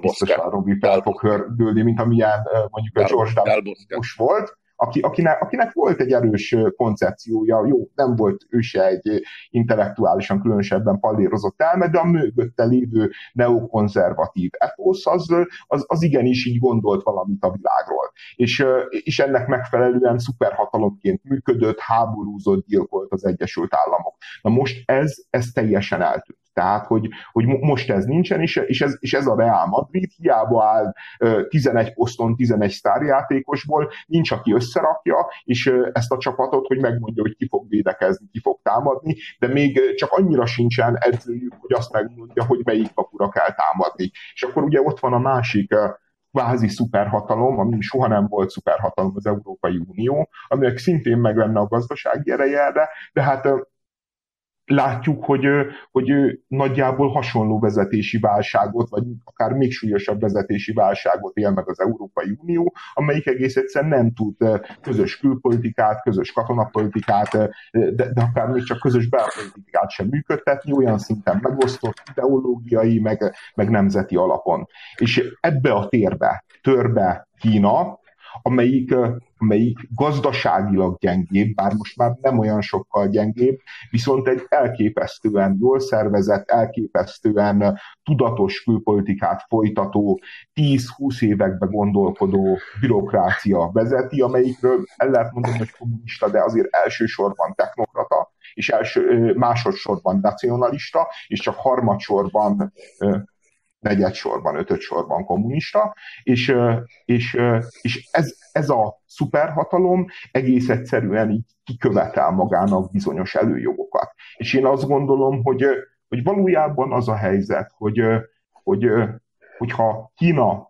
biztosan Robi fel fog hördülni, mint amilyen mondjuk a George W. volt, aki, akinek, akinek volt egy erős koncepciója, jó, nem volt ő se egy intellektuálisan különösebben pallérozott elme, de a mögötte lévő neokonzervatív etosz az, az, az igenis így gondolt valamit a világról. És, és ennek megfelelően szuperhatalomként működött, háborúzott, gyilkolt az Egyesült Államok. Na most ez, ez teljesen eltűnt. Tehát, hogy, hogy most ez nincsen, és, és, ez, és ez a Real Madrid hiába áll 11 poszton, 11 sztárjátékosból, nincs, aki összerakja, és ezt a csapatot, hogy megmondja, hogy ki fog védekezni, ki fog támadni, de még csak annyira sincsen edzőjük, hogy azt megmondja, hogy melyik kapura kell támadni. És akkor ugye ott van a másik kvázi szuperhatalom, ami soha nem volt szuperhatalom az Európai Unió, aminek szintén meg lenne a gazdasági ereje, de, de hát látjuk, hogy, hogy nagyjából hasonló vezetési válságot, vagy akár még súlyosabb vezetési válságot él meg az Európai Unió, amelyik egész egyszerűen nem tud közös külpolitikát, közös katonapolitikát, de, de akár még csak közös belpolitikát sem működtetni, olyan szinten megosztott ideológiai, meg, meg nemzeti alapon. És ebbe a térbe törbe Kína, amelyik, amelyik gazdaságilag gyengébb, bár most már nem olyan sokkal gyengébb, viszont egy elképesztően jól szervezett, elképesztően tudatos külpolitikát folytató, 10-20 évekbe gondolkodó bürokrácia vezeti, amelyikről el lehet mondani, hogy kommunista, de azért elsősorban technokrata, és első, másodszorban nacionalista, és csak harmadsorban negyed sorban, ötöd sorban kommunista, és, és, és ez, ez a szuperhatalom egész egyszerűen így kikövetel magának bizonyos előjogokat. És én azt gondolom, hogy, hogy valójában az a helyzet, hogy, hogy hogyha Kína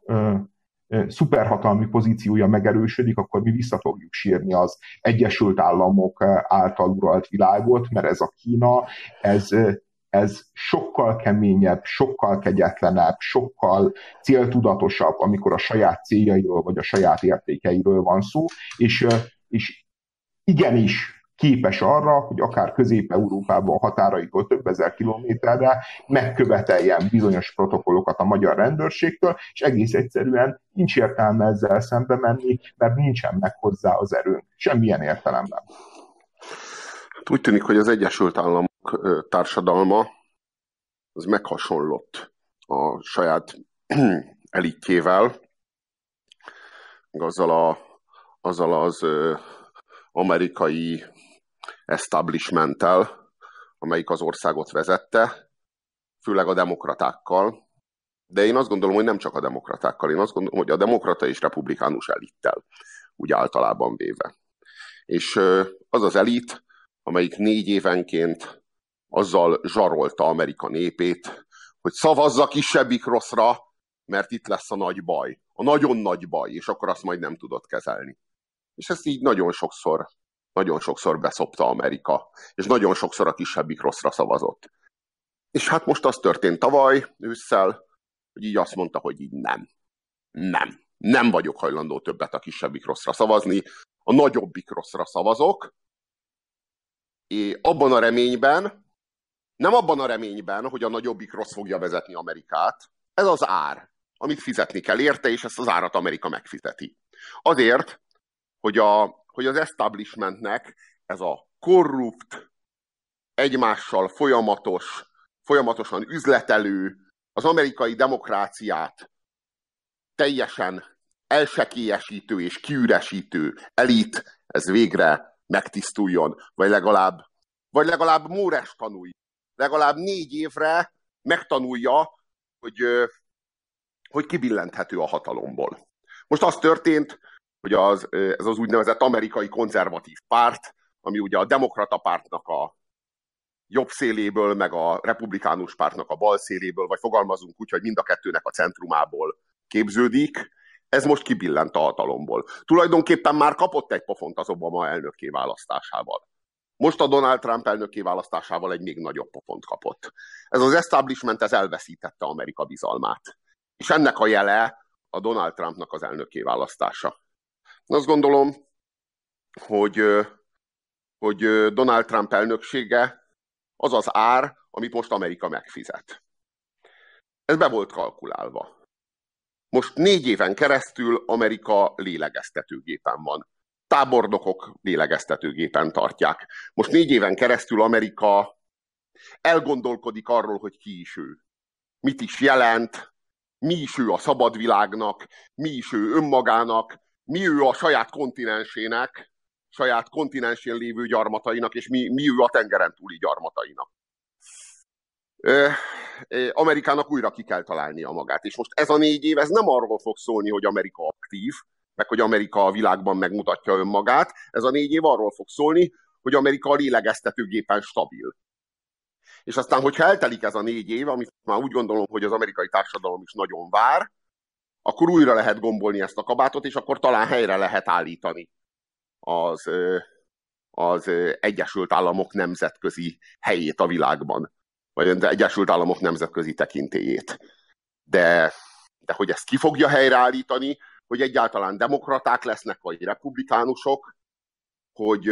szuperhatalmi pozíciója megerősödik, akkor mi vissza fogjuk sírni az Egyesült Államok által uralt világot, mert ez a Kína, ez ez sokkal keményebb, sokkal kegyetlenebb, sokkal céltudatosabb, amikor a saját céljairól vagy a saját értékeiről van szó, és, és igenis képes arra, hogy akár Közép-Európában határaitól több ezer kilométerre megköveteljen bizonyos protokollokat a magyar rendőrségtől, és egész egyszerűen nincs értelme ezzel szembe menni, mert nincsen meg hozzá az erőnk. Semmilyen értelemben. Hát úgy tűnik, hogy az Egyesült Államok társadalma az meghasonlott a saját elitjével, azzal, a, azzal az amerikai establishmenttel, amelyik az országot vezette, főleg a demokratákkal, de én azt gondolom, hogy nem csak a demokratákkal, én azt gondolom, hogy a demokrata és republikánus elittel, úgy általában véve. És az az elit, amelyik négy évenként azzal zsarolta Amerika népét, hogy szavazza kisebbik rosszra, mert itt lesz a nagy baj. A nagyon nagy baj, és akkor azt majd nem tudott kezelni. És ezt így nagyon sokszor, nagyon sokszor beszopta Amerika, és nagyon sokszor a kisebbik rosszra szavazott. És hát most az történt tavaly ősszel, hogy így azt mondta, hogy így nem. Nem. Nem vagyok hajlandó többet a kisebbik rosszra szavazni, a nagyobbik rosszra szavazok, és abban a reményben, Nem abban a reményben, hogy a nagyobbik rossz fogja vezetni Amerikát. Ez az ár, amit fizetni kell érte, és ezt az árat Amerika megfizeti. Azért, hogy, a, hogy az establishmentnek ez a korrupt, egymással folyamatos, folyamatosan üzletelő, az amerikai demokráciát teljesen elsekélyesítő és kiüresítő elit, ez végre megtisztuljon, vagy legalább, vagy legalább Móres tanulj. Legalább négy évre megtanulja, hogy, hogy kibillenthető a hatalomból. Most az történt, hogy az, ez az úgynevezett amerikai konzervatív párt, ami ugye a demokrata pártnak a jobb széléből, meg a republikánus pártnak a bal széléből, vagy fogalmazunk úgy, hogy mind a kettőnek a centrumából képződik, ez most kibillent a hatalomból. Tulajdonképpen már kapott egy pofont az Obama elnökké választásával. Most a Donald Trump elnökké választásával egy még nagyobb pofont kapott. Ez az establishment ez elveszítette Amerika bizalmát. És ennek a jele a Donald Trumpnak az elnökké választása. Azt gondolom, hogy, hogy Donald Trump elnöksége az az ár, amit most Amerika megfizet. Ez be volt kalkulálva. Most négy éven keresztül Amerika lélegeztetőgépen van. Tábornokok lélegeztetőgépen tartják. Most négy éven keresztül Amerika elgondolkodik arról, hogy ki is ő. Mit is jelent, mi is ő a szabad világnak, mi is ő önmagának, mi ő a saját kontinensének, saját kontinensén lévő gyarmatainak, és mi, mi ő a tengeren túli gyarmatainak. Amerikának újra ki kell találnia magát. És most ez a négy év, ez nem arról fog szólni, hogy Amerika aktív, meg hogy Amerika a világban megmutatja önmagát. Ez a négy év arról fog szólni, hogy Amerika a lélegeztetőgépen stabil. És aztán, hogyha eltelik ez a négy év, amit már úgy gondolom, hogy az amerikai társadalom is nagyon vár, akkor újra lehet gombolni ezt a kabátot, és akkor talán helyre lehet állítani az, az Egyesült Államok nemzetközi helyét a világban vagy az Egyesült Államok nemzetközi tekintélyét. De, de hogy ezt ki fogja helyreállítani, hogy egyáltalán demokraták lesznek, vagy republikánusok, hogy,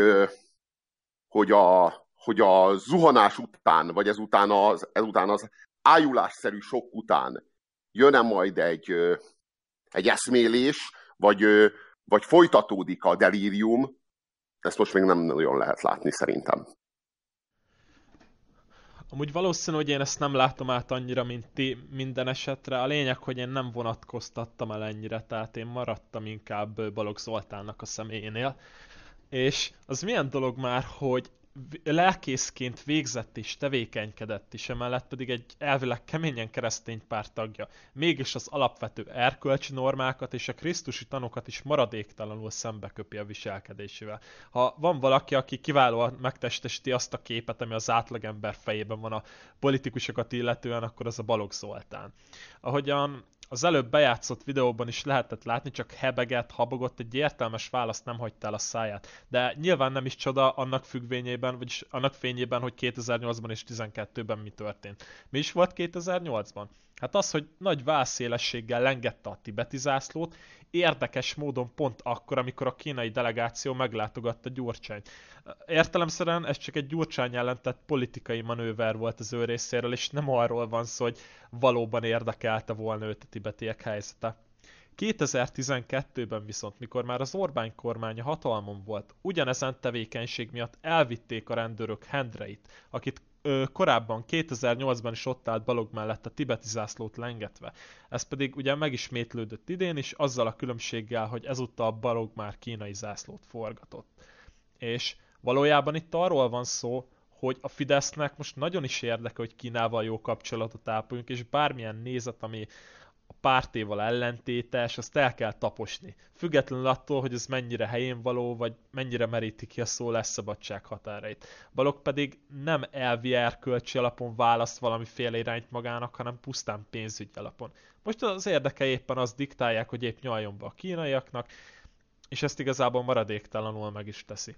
hogy, a, hogy a zuhanás után, vagy ezután az, ezután az ájulásszerű sok után jön-e majd egy, egy eszmélés, vagy, vagy folytatódik a delírium, ezt most még nem nagyon lehet látni szerintem. Amúgy valószínű, hogy én ezt nem látom át annyira, mint ti minden esetre. A lényeg, hogy én nem vonatkoztattam el ennyire, tehát én maradtam inkább Balogh Zoltánnak a személyénél. És az milyen dolog már, hogy lelkészként végzett és tevékenykedett is, emellett pedig egy elvileg keményen keresztény párt tagja. Mégis az alapvető erkölcsi normákat és a krisztusi tanokat is maradéktalanul szembeköpi a viselkedésével. Ha van valaki, aki kiválóan megtestesíti azt a képet, ami az átlagember fejében van a politikusokat illetően, akkor az a Balogh Zoltán. Ahogyan az előbb bejátszott videóban is lehetett látni, csak hebeget, habogott, egy értelmes választ nem hagyta el a száját. De nyilván nem is csoda annak függvényében, vagyis annak fényében, hogy 2008-ban és 2012-ben mi történt. Mi is volt 2008-ban? Hát az, hogy nagy válszélességgel lengette a tibeti zászlót, érdekes módon pont akkor, amikor a kínai delegáció meglátogatta Gyurcsányt. Értelemszerűen ez csak egy Gyurcsány ellentett politikai manőver volt az ő részéről, és nem arról van szó, hogy valóban érdekelte volna őt a tibetiek helyzete. 2012-ben viszont, mikor már az Orbán kormánya hatalmon volt, ugyanezen tevékenység miatt elvitték a rendőrök Hendreit, akit ö, korábban 2008-ban is ott állt Balog mellett a tibeti zászlót lengetve. Ez pedig ugye megismétlődött idén is, azzal a különbséggel, hogy ezúttal Balog már kínai zászlót forgatott. És valójában itt arról van szó, hogy a Fidesznek most nagyon is érdekel, hogy Kínával jó kapcsolatot ápoljunk, és bármilyen nézet, ami pártéval ellentétes, azt el kell taposni. Függetlenül attól, hogy ez mennyire helyén való, vagy mennyire meríti ki a szó lesz szabadság határait. Balog pedig nem elvi erkölcsi alapon választ valamiféle irányt magának, hanem pusztán pénzügyi alapon. Most az érdeke éppen az diktálják, hogy épp nyaljon be a kínaiaknak, és ezt igazából maradéktalanul meg is teszi.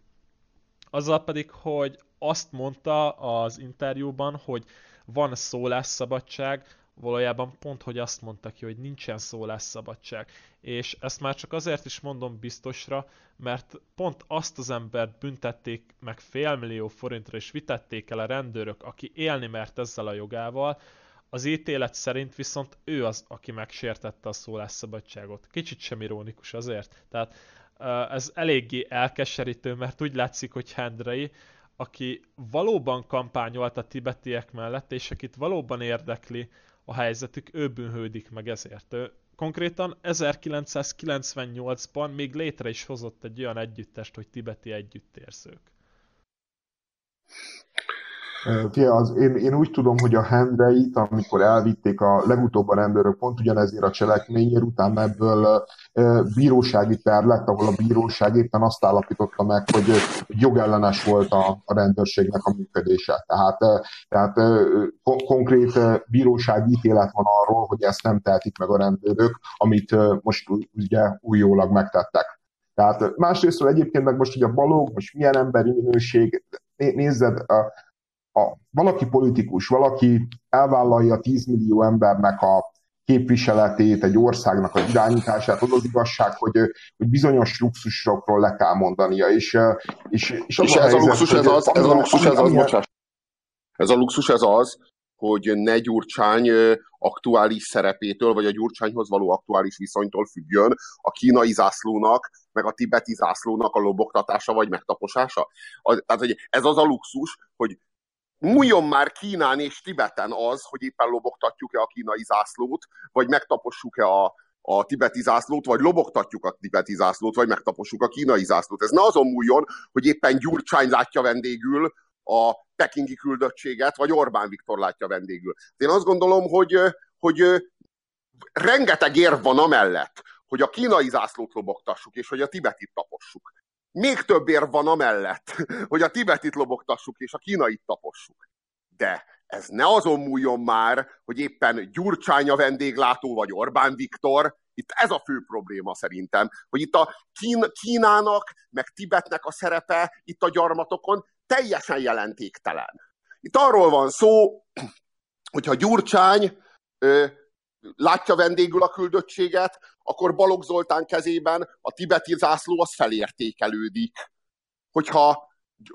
Azzal pedig, hogy azt mondta az interjúban, hogy van szólásszabadság, valójában pont, hogy azt mondta ki, hogy nincsen szólásszabadság. És ezt már csak azért is mondom biztosra, mert pont azt az embert büntették meg félmillió forintra, és vitették el a rendőrök, aki élni mert ezzel a jogával, az ítélet szerint viszont ő az, aki megsértette a szólásszabadságot. Kicsit sem ironikus azért. Tehát ez eléggé elkeserítő, mert úgy látszik, hogy Hendrei, aki valóban kampányolt a tibetiek mellett, és akit valóban érdekli a helyzetük, ő bűnhődik meg ezért. Ő konkrétan 1998-ban még létre is hozott egy olyan együttest, hogy tibeti együttérzők. Fia, az, én, én úgy tudom, hogy a Hendreit, amikor elvitték a legutóbb a rendőrök pont ugyanezért a cselekményért, utána ebből e, bírósági per lett, ahol a bíróság éppen azt állapította meg, hogy, jogellenes volt a, a rendőrségnek a működése. Tehát, e, tehát e, konkrét bírósági ítélet van arról, hogy ezt nem tehetik meg a rendőrök, amit most ugye újólag megtettek. Tehát másrésztről egyébként meg most, hogy a balog, most milyen emberi minőség, nézzed, a, a, valaki politikus, valaki elvállalja 10 millió embernek a képviseletét, egy országnak a irányítását, az az igazság, hogy, hogy bizonyos luxusokról le kell mondania. És, és, és, az és a ez, a luxus, ez az, ez a luxus, ez az, bocsás. Ez a luxus, ez az, hogy ne Gyurcsány aktuális szerepétől, vagy a Gyurcsányhoz való aktuális viszonytól függjön a kínai zászlónak, meg a tibeti zászlónak a lobogtatása, vagy megtaposása. Az, tehát, hogy ez az a luxus, hogy múljon már Kínán és Tibeten az, hogy éppen lobogtatjuk-e a kínai zászlót, vagy megtapossuk-e a, a tibeti zászlót, vagy lobogtatjuk a tibeti zászlót, vagy megtapossuk a kínai zászlót. Ez ne azon múljon, hogy éppen Gyurcsány látja vendégül a pekingi küldöttséget, vagy Orbán Viktor látja vendégül. Én azt gondolom, hogy, hogy rengeteg érv van amellett, hogy a kínai zászlót lobogtassuk, és hogy a tibetit tapossuk még több érv van amellett, hogy a tibetit lobogtassuk és a kínait tapossuk. De ez ne azon múljon már, hogy éppen Gyurcsány a vendéglátó, vagy Orbán Viktor, itt ez a fő probléma szerintem, hogy itt a Kín, Kínának, meg Tibetnek a szerepe itt a gyarmatokon teljesen jelentéktelen. Itt arról van szó, hogyha Gyurcsány ö, látja vendégül a küldöttséget, akkor Balogh Zoltán kezében a tibeti zászló az felértékelődik. Hogyha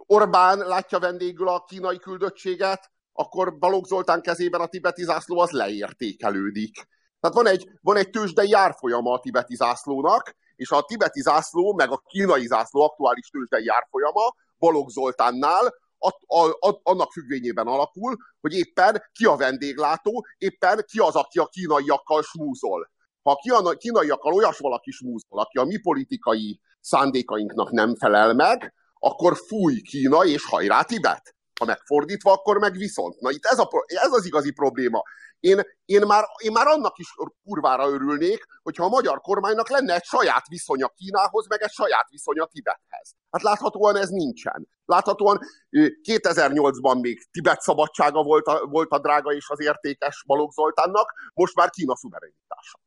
Orbán látja vendégül a kínai küldöttséget, akkor Balogh Zoltán kezében a tibeti zászló az leértékelődik. Tehát van egy, van egy tőzsdei árfolyama a tibeti zászlónak, és a tibeti zászló, meg a kínai zászló aktuális tőzsdei árfolyama Balogh Zoltánnal a, a, a, annak függvényében alakul, hogy éppen ki a vendéglátó, éppen ki az, aki a kínaiakkal smúzol. Ha a kínaiakkal olyas valaki smúzol, aki a mi politikai szándékainknak nem felel meg, akkor fúj Kína és hajrá Tibet. Ha megfordítva, akkor meg viszont. Na itt ez, a, ez az igazi probléma. Én, én, már, én már annak is kurvára örülnék, hogyha a magyar kormánynak lenne egy saját viszonya Kínához, meg egy saját viszonya Tibethez. Hát láthatóan ez nincsen. Láthatóan 2008-ban még Tibet szabadsága volt a, volt a drága és az értékes Balogh Zoltánnak, most már Kína szuverenitása.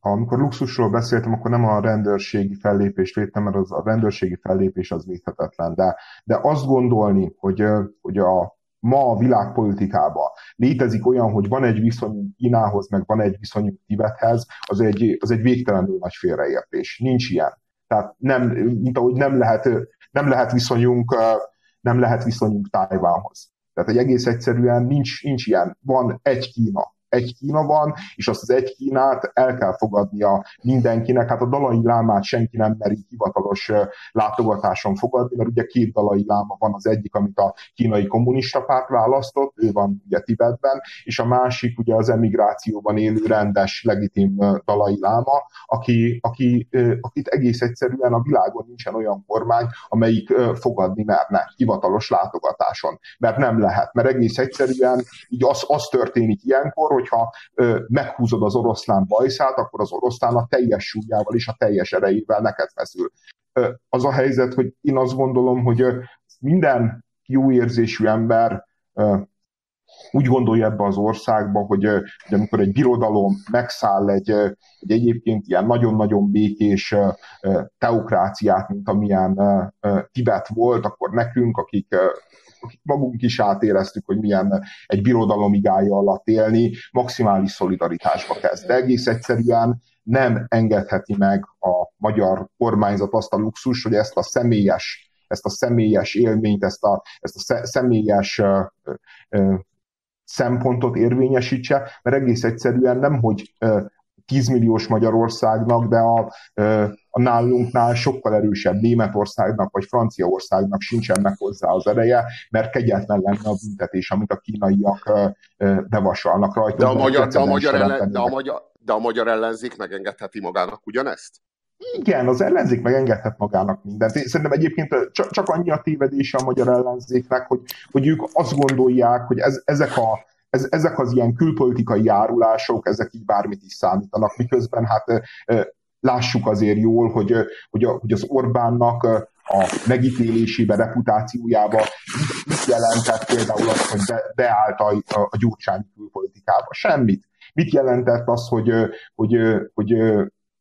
Amikor luxusról beszéltem, akkor nem a rendőrségi fellépést védtem, mert az, a rendőrségi fellépés az védhetetlen. De, de azt gondolni, hogy, hogy a, ma a világpolitikában létezik olyan, hogy van egy viszonyunk Kínához, meg van egy viszonyunk Tibethez, az egy, az egy végtelenül nagy félreértés. Nincs ilyen. Tehát nem, mint ahogy nem lehet, nem lehet viszonyunk, nem lehet viszonyunk Tájvánhoz. Tehát egy egész egyszerűen nincs, nincs ilyen. Van egy Kína egy Kína van, és azt az egy Kínát el kell fogadnia mindenkinek. Hát a dalai lámát senki nem meri hivatalos látogatáson fogadni, mert ugye két dalai láma van, az egyik, amit a kínai kommunista párt választott, ő van ugye Tibetben, és a másik ugye az emigrációban élő rendes, legitim dalai láma, aki, aki, akit egész egyszerűen a világon nincsen olyan kormány, amelyik fogadni merne hivatalos látogatáson. Mert nem lehet, mert egész egyszerűen így az, az történik ilyenkor, hogyha ö, meghúzod az oroszlán bajszát, akkor az oroszlán a teljes súlyával és a teljes erejével neked feszül. Ö, az a helyzet, hogy én azt gondolom, hogy ö, minden jó érzésű ember ö, úgy gondolja ebbe az országba, hogy, hogy amikor egy birodalom megszáll egy, egy egyébként ilyen nagyon-nagyon békés teokráciát, mint amilyen Tibet volt, akkor nekünk, akik magunk is átéreztük, hogy milyen egy birodalom igája alatt élni, maximális szolidaritásba kezd. De egész egyszerűen nem engedheti meg a magyar kormányzat azt a luxus, hogy ezt a személyes ezt a személyes élményt, ezt a, ezt a személyes szempontot érvényesítse, mert egész egyszerűen nem, hogy 10 milliós Magyarországnak, de a, a nálunknál sokkal erősebb Németországnak vagy Franciaországnak sincsen meg hozzá az ereje, mert kegyetlen lenne a büntetés, amit a kínaiak bevasalnak rajta. De a magyar, de a magyar, ellen, de a magyar, de a magyar ellenzék megengedheti magának ugyanezt? Igen, az ellenzék megengedhet magának mindent. Én szerintem egyébként csak, csak annyi a tévedése a magyar ellenzéknek, hogy, hogy ők azt gondolják, hogy ez, ezek, a, ez, ezek az ilyen külpolitikai járulások, ezek így bármit is számítanak, miközben hát lássuk azért jól, hogy, hogy, a, hogy az Orbánnak a megítélésébe, reputációjába mit jelentett például az, hogy be, beállt a, a gyurcsány külpolitikába? Semmit. Mit jelentett az, hogy, hogy, hogy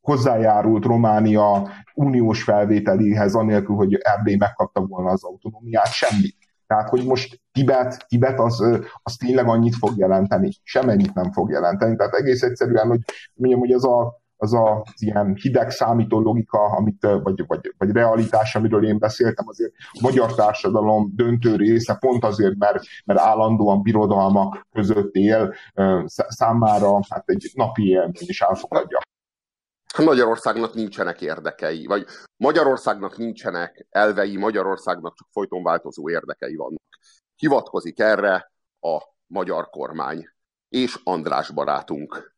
hozzájárult Románia uniós felvételéhez, anélkül, hogy Erdély megkapta volna az autonómiát, semmit. Tehát, hogy most Tibet, Tibet az, az tényleg annyit fog jelenteni, semmennyit nem fog jelenteni. Tehát egész egyszerűen, hogy mondjam, hogy az a, az a az ilyen hideg számító logika, amit, vagy, vagy, vagy realitás, amiről én beszéltem, azért a magyar társadalom döntő része pont azért, mert, mert állandóan birodalmak között él, számára hát egy napi élmény is elfogadja. Magyarországnak nincsenek érdekei, vagy Magyarországnak nincsenek elvei, Magyarországnak csak folyton változó érdekei vannak. Hivatkozik erre a magyar kormány és András barátunk.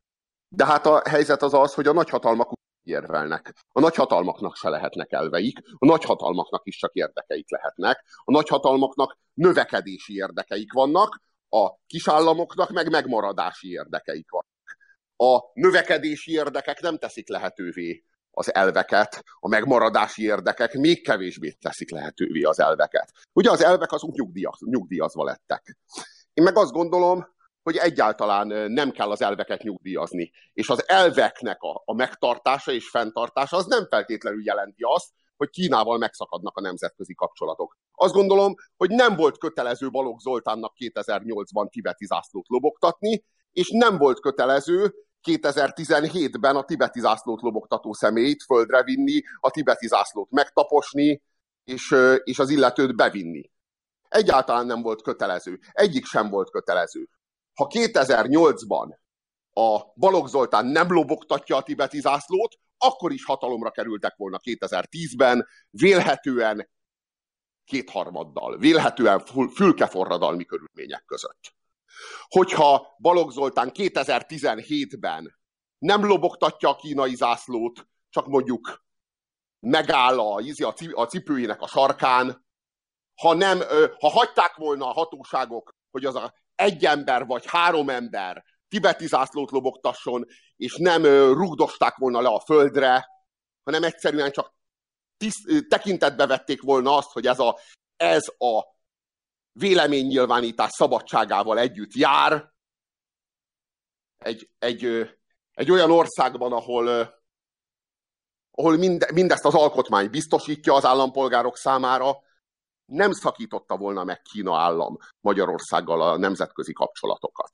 De hát a helyzet az az, hogy a nagyhatalmak érvelnek. A nagyhatalmaknak se lehetnek elveik, a nagyhatalmaknak is csak érdekeik lehetnek, a nagyhatalmaknak növekedési érdekeik vannak, a kisállamoknak meg megmaradási érdekeik vannak a növekedési érdekek nem teszik lehetővé az elveket, a megmaradási érdekek még kevésbé teszik lehetővé az elveket. Ugye az elvek azok nyugdíjaz, nyugdíjazva lettek. Én meg azt gondolom, hogy egyáltalán nem kell az elveket nyugdíjazni. És az elveknek a, a megtartása és fenntartása az nem feltétlenül jelenti azt, hogy Kínával megszakadnak a nemzetközi kapcsolatok. Azt gondolom, hogy nem volt kötelező Balogh Zoltánnak 2008-ban tibeti zászlót lobogtatni, és nem volt kötelező 2017-ben a tibeti zászlót lobogtató személyt földre vinni, a tibeti zászlót megtaposni, és, és az illetőt bevinni. Egyáltalán nem volt kötelező. Egyik sem volt kötelező. Ha 2008-ban a Balogh Zoltán nem lobogtatja a tibeti zászlót, akkor is hatalomra kerültek volna 2010-ben, vélhetően kétharmaddal, vélhetően fülkeforradalmi körülmények között hogyha Balogh Zoltán 2017-ben nem lobogtatja a kínai zászlót, csak mondjuk megáll a, a cipőjének a sarkán, ha, nem, ha hagyták volna a hatóságok, hogy az a egy ember vagy három ember tibeti zászlót lobogtasson, és nem rugdosták volna le a földre, hanem egyszerűen csak tekintetbe vették volna azt, hogy ez a, ez a véleménynyilvánítás szabadságával együtt jár egy, egy, egy olyan országban, ahol, ahol minde, mindezt az alkotmány biztosítja az állampolgárok számára, nem szakította volna meg Kína állam Magyarországgal a nemzetközi kapcsolatokat.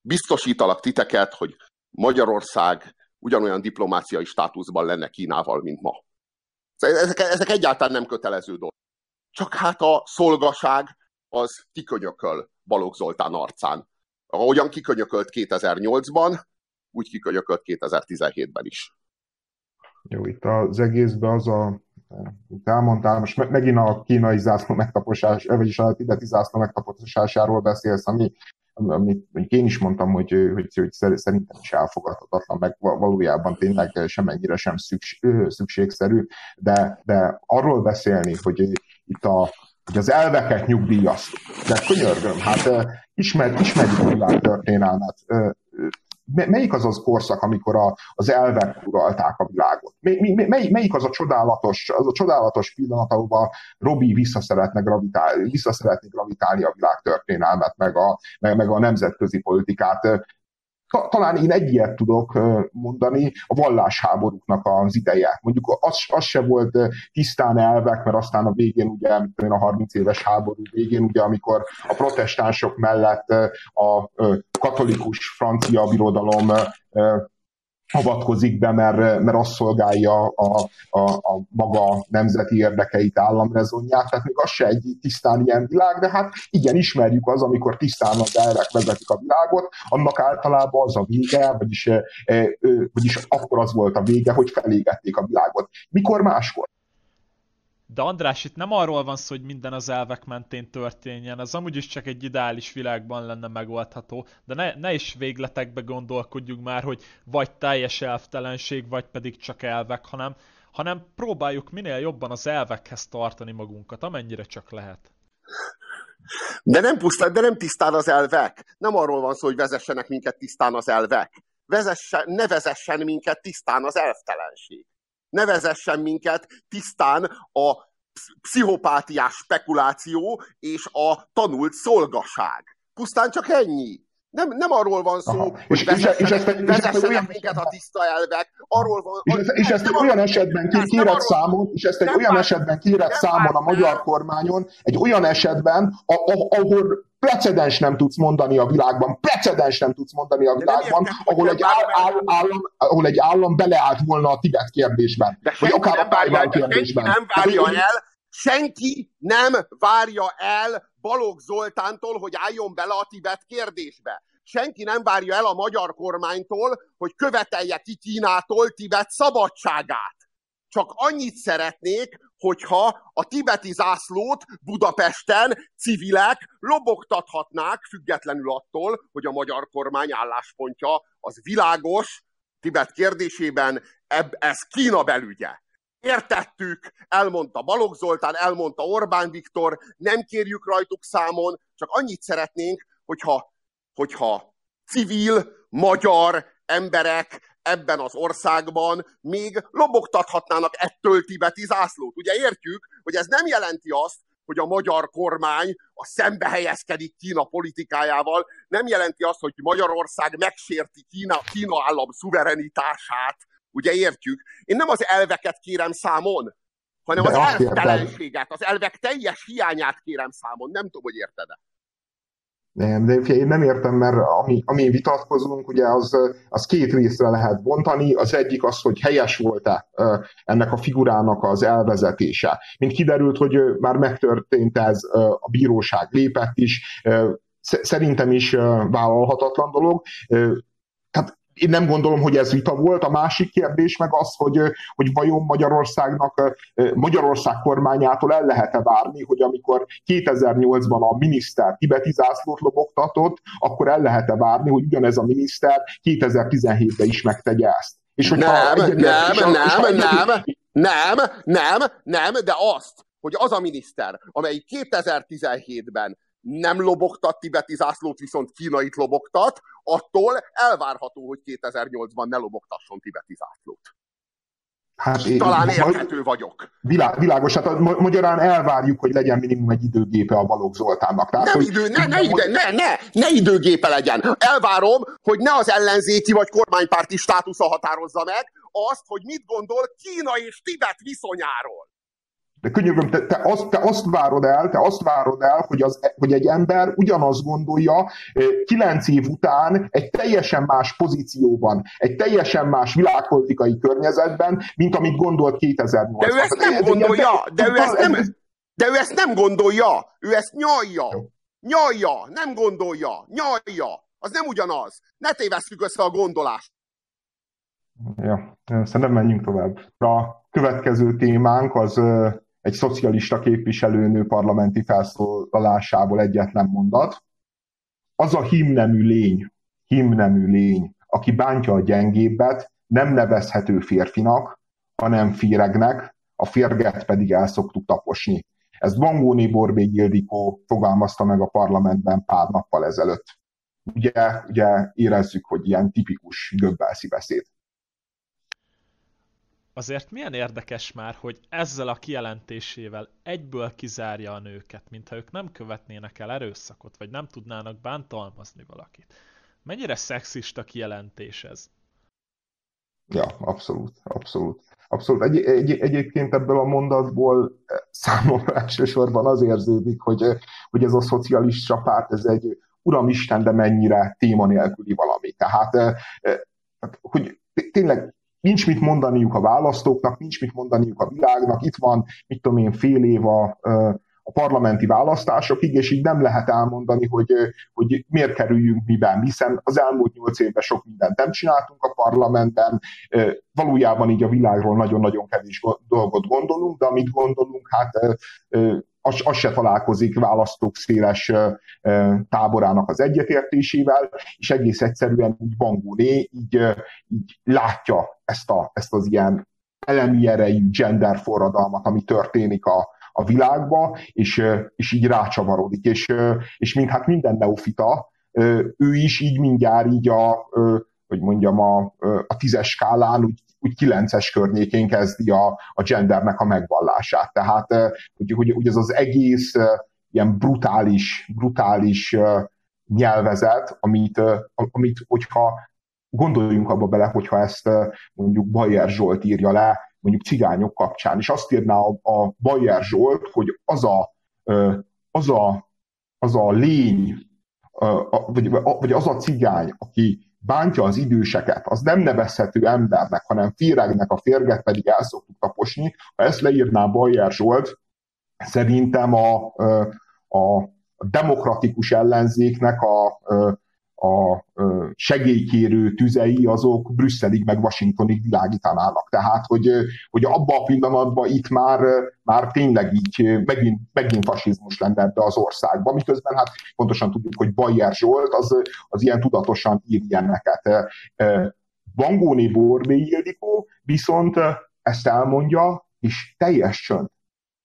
Biztosítalak titeket, hogy Magyarország ugyanolyan diplomáciai státuszban lenne Kínával, mint ma. Ezek, ezek egyáltalán nem kötelező dolgok. Csak hát a szolgaság az kikönyököl Balogh Zoltán arcán. Ahogyan kikönyökölt 2008-ban, úgy kikönyökölt 2017-ben is. Jó, itt az egészben az a, amit elmondtál, most megint a kínai zászló megtaposás, vagyis a tibeti zászló megtaposásáról beszélsz, ami, amit én is mondtam, hogy, hogy, hogy szerintem is elfogadhatatlan, meg valójában tényleg semennyire sem szükségszerű, de, de arról beszélni, hogy itt a, hogy az elveket nyugdíjaztuk. De könyörgöm, hát ismer, ismerjük a világtörténelmet. melyik az az korszak, amikor a, az elvek uralták a világot? Mely, mely, melyik az a csodálatos, az a csodálatos pillanat, ahol Robi vissza szeretne gravitálni, vissza szeretne gravitálni a világtörténelmet, meg a, meg, meg a nemzetközi politikát talán én egy ilyet tudok mondani, a vallásháborúknak az ideje. Mondjuk az, az se volt tisztán elvek, mert aztán a végén, ugye, a 30 éves háború végén, ugye, amikor a protestánsok mellett a katolikus francia birodalom avatkozik be, mert, mert azt szolgálja a, a, a maga nemzeti érdekeit, államrezonját, tehát még az se egy tisztán ilyen világ, de hát igen, ismerjük az, amikor tisztán az elvek vezetik a világot, annak általában az a vége, vagyis, vagyis akkor az volt a vége, hogy felégették a világot. Mikor máskor? De András, itt nem arról van szó, hogy minden az elvek mentén történjen, az amúgy is csak egy ideális világban lenne megoldható, de ne, ne is végletekbe gondolkodjunk már, hogy vagy teljes elvtelenség, vagy pedig csak elvek, hanem, hanem próbáljuk minél jobban az elvekhez tartani magunkat, amennyire csak lehet. De nem pusztán, de nem tisztán az elvek. Nem arról van szó, hogy vezessenek minket tisztán az elvek. Vezesse, ne vezessen minket tisztán az elvtelenség ne vezessen minket tisztán a pszichopátiás spekuláció és a tanult szolgaság. Pusztán csak ennyi. Nem, nem arról van szó, Aha. hogy és, vezessenek, és, ezt, és ezt olyan... minket a tiszta elvek. Arról van, és, ezt, és ezt egy olyan esetben kérek számon, és ezt egy olyan esetben kérek számon a magyar kormányon, egy olyan esetben, ahol precedens nem tudsz mondani a világban, precedens nem tudsz mondani a világban, ahol egy, áll, áll, állam, ahol egy állam beleállt volna a Tibet kérdésben. De vagy akár a Tájván kérdésben. nem várja el, senki nem várja el Balogh Zoltántól, hogy álljon bele a Tibet kérdésbe. Senki nem várja el a magyar kormánytól, hogy követelje ki Kínától Tibet szabadságát. Csak annyit szeretnék, hogyha a tibeti zászlót Budapesten civilek lobogtathatnák, függetlenül attól, hogy a magyar kormány álláspontja az világos, Tibet kérdésében ez Kína belügye. Értettük, elmondta Balogh Zoltán, elmondta Orbán Viktor, nem kérjük rajtuk számon, csak annyit szeretnénk, hogyha, hogyha civil, magyar emberek ebben az országban még lobogtathatnának ettől tibeti zászlót. Ugye értjük, hogy ez nem jelenti azt, hogy a magyar kormány a szembe helyezkedik Kína politikájával, nem jelenti azt, hogy Magyarország megsérti Kína, Kína állam szuverenitását, ugye értjük. Én nem az elveket kérem számon, hanem De az elvtelenséget, az elvek teljes hiányát kérem számon. Nem tudom, hogy érted-e. Nem, de én nem értem, mert ami, ami vitatkozunk, ugye az, az két részre lehet bontani. Az egyik az, hogy helyes volt-e ennek a figurának az elvezetése. Mint kiderült, hogy már megtörtént ez, a bíróság lépett is, szerintem is vállalhatatlan dolog én nem gondolom, hogy ez vita volt. A másik kérdés meg az, hogy, hogy vajon Magyarországnak, Magyarország kormányától el lehet-e várni, hogy amikor 2008-ban a miniszter tibeti zászlót lobogtatott, akkor el lehet-e várni, hogy ugyanez a miniszter 2017-ben is megtegye ezt. És nem, nem, és a, nem, és a, nem, nem, nem, nem, nem, de azt, hogy az a miniszter, amelyik 2017-ben nem lobogtat tibeti zászlót, viszont kínait lobogtat, attól elvárható, hogy 2008-ban ne lobogtasson tibeti zászlót. Hát én, Talán érthető vagyok. Világ, világos, hát magyarán elvárjuk, hogy legyen minimum egy időgépe a Balogh Zoltánnak. Tehát, nem hogy, idő, ne, ne, ide, ne, ne, ne időgépe legyen. Elvárom, hogy ne az ellenzéki vagy kormánypárti státusza határozza meg azt, hogy mit gondol Kína és Tibet viszonyáról. De könyörgöm, te, te, azt, te azt várod el, te azt várod el, hogy, az, hogy egy ember ugyanazt gondolja kilenc év után egy teljesen más pozícióban, egy teljesen más világpolitikai környezetben, mint amit gondolt 2008-ban. De ő ezt nem gondolja, de ő ezt nem, de ő ezt nem gondolja, ő ezt nyalja. Nyalja, nem gondolja, nyalja. Az nem ugyanaz. Ne tévesszük össze a gondolást. Ja, szerintem menjünk tovább. A következő témánk az egy szocialista képviselőnő parlamenti felszólalásából egyetlen mondat. Az a himnemű lény, himnemű lény, aki bántja a gyengébbet, nem nevezhető férfinak, hanem féregnek, a férget pedig el szoktuk taposni. Ezt Bangóni Borbély Ildikó fogalmazta meg a parlamentben pár nappal ezelőtt. ugye, ugye érezzük, hogy ilyen tipikus göbbelszi beszéd. Azért milyen érdekes már, hogy ezzel a kijelentésével egyből kizárja a nőket, mintha ők nem követnének el erőszakot, vagy nem tudnának bántalmazni valakit. Mennyire szexista kijelentés ez? Ja, abszolút, abszolút. Abszolút. Egy, egy, egyébként ebből a mondatból eh, számomra elsősorban az érződik, hogy, eh, hogy ez a szocialista párt, ez egy uramisten, de mennyire téma nélküli valami. Tehát, eh, hogy tényleg nincs mit mondaniuk a választóknak, nincs mit mondaniuk a világnak, itt van, mit tudom én, fél év a, a parlamenti választásokig, és így nem lehet elmondani, hogy, hogy miért kerüljünk miben, hiszen az elmúlt nyolc évben sok mindent nem csináltunk a parlamentben, valójában így a világról nagyon-nagyon kevés dolgot gondolunk, de amit gondolunk, hát az, az se találkozik választók széles táborának az egyetértésével, és egész egyszerűen így Bangóné így, így látja ezt, a, ezt az ilyen elemi erejű gender forradalmat, ami történik a, a világba, és, és így rácsavarodik. És, és mint hát minden neofita, ő is így mindjárt így a, hogy mondjam, a, a tízes skálán úgy, úgy kilences környékén kezdi a, a gendernek a megvallását. Tehát, hogy, hogy, hogy ez az egész ilyen brutális, brutális nyelvezet, amit, amit hogyha gondoljunk abba bele, hogyha ezt mondjuk Bayer Zsolt írja le, mondjuk cigányok kapcsán, és azt írná a, a Bayer Zsolt, hogy az a, az a, az a lény, vagy, vagy az a cigány, aki bántja az időseket, az nem nevezhető embernek, hanem féregnek, a férget pedig el szoktuk taposni. Ha ezt leírná Bayer Zsolt, szerintem a, a demokratikus ellenzéknek a, a segélykérő tüzei azok Brüsszelig meg Washingtonig világítanának. Tehát, hogy, hogy abban a pillanatban itt már, már tényleg így megint, megint fasizmus lenne ebbe az országba, miközben hát pontosan tudjuk, hogy Bayer Zsolt az, az ilyen tudatosan ír ilyeneket. Bangóni Borbé Ildikó viszont ezt elmondja, és teljes csönd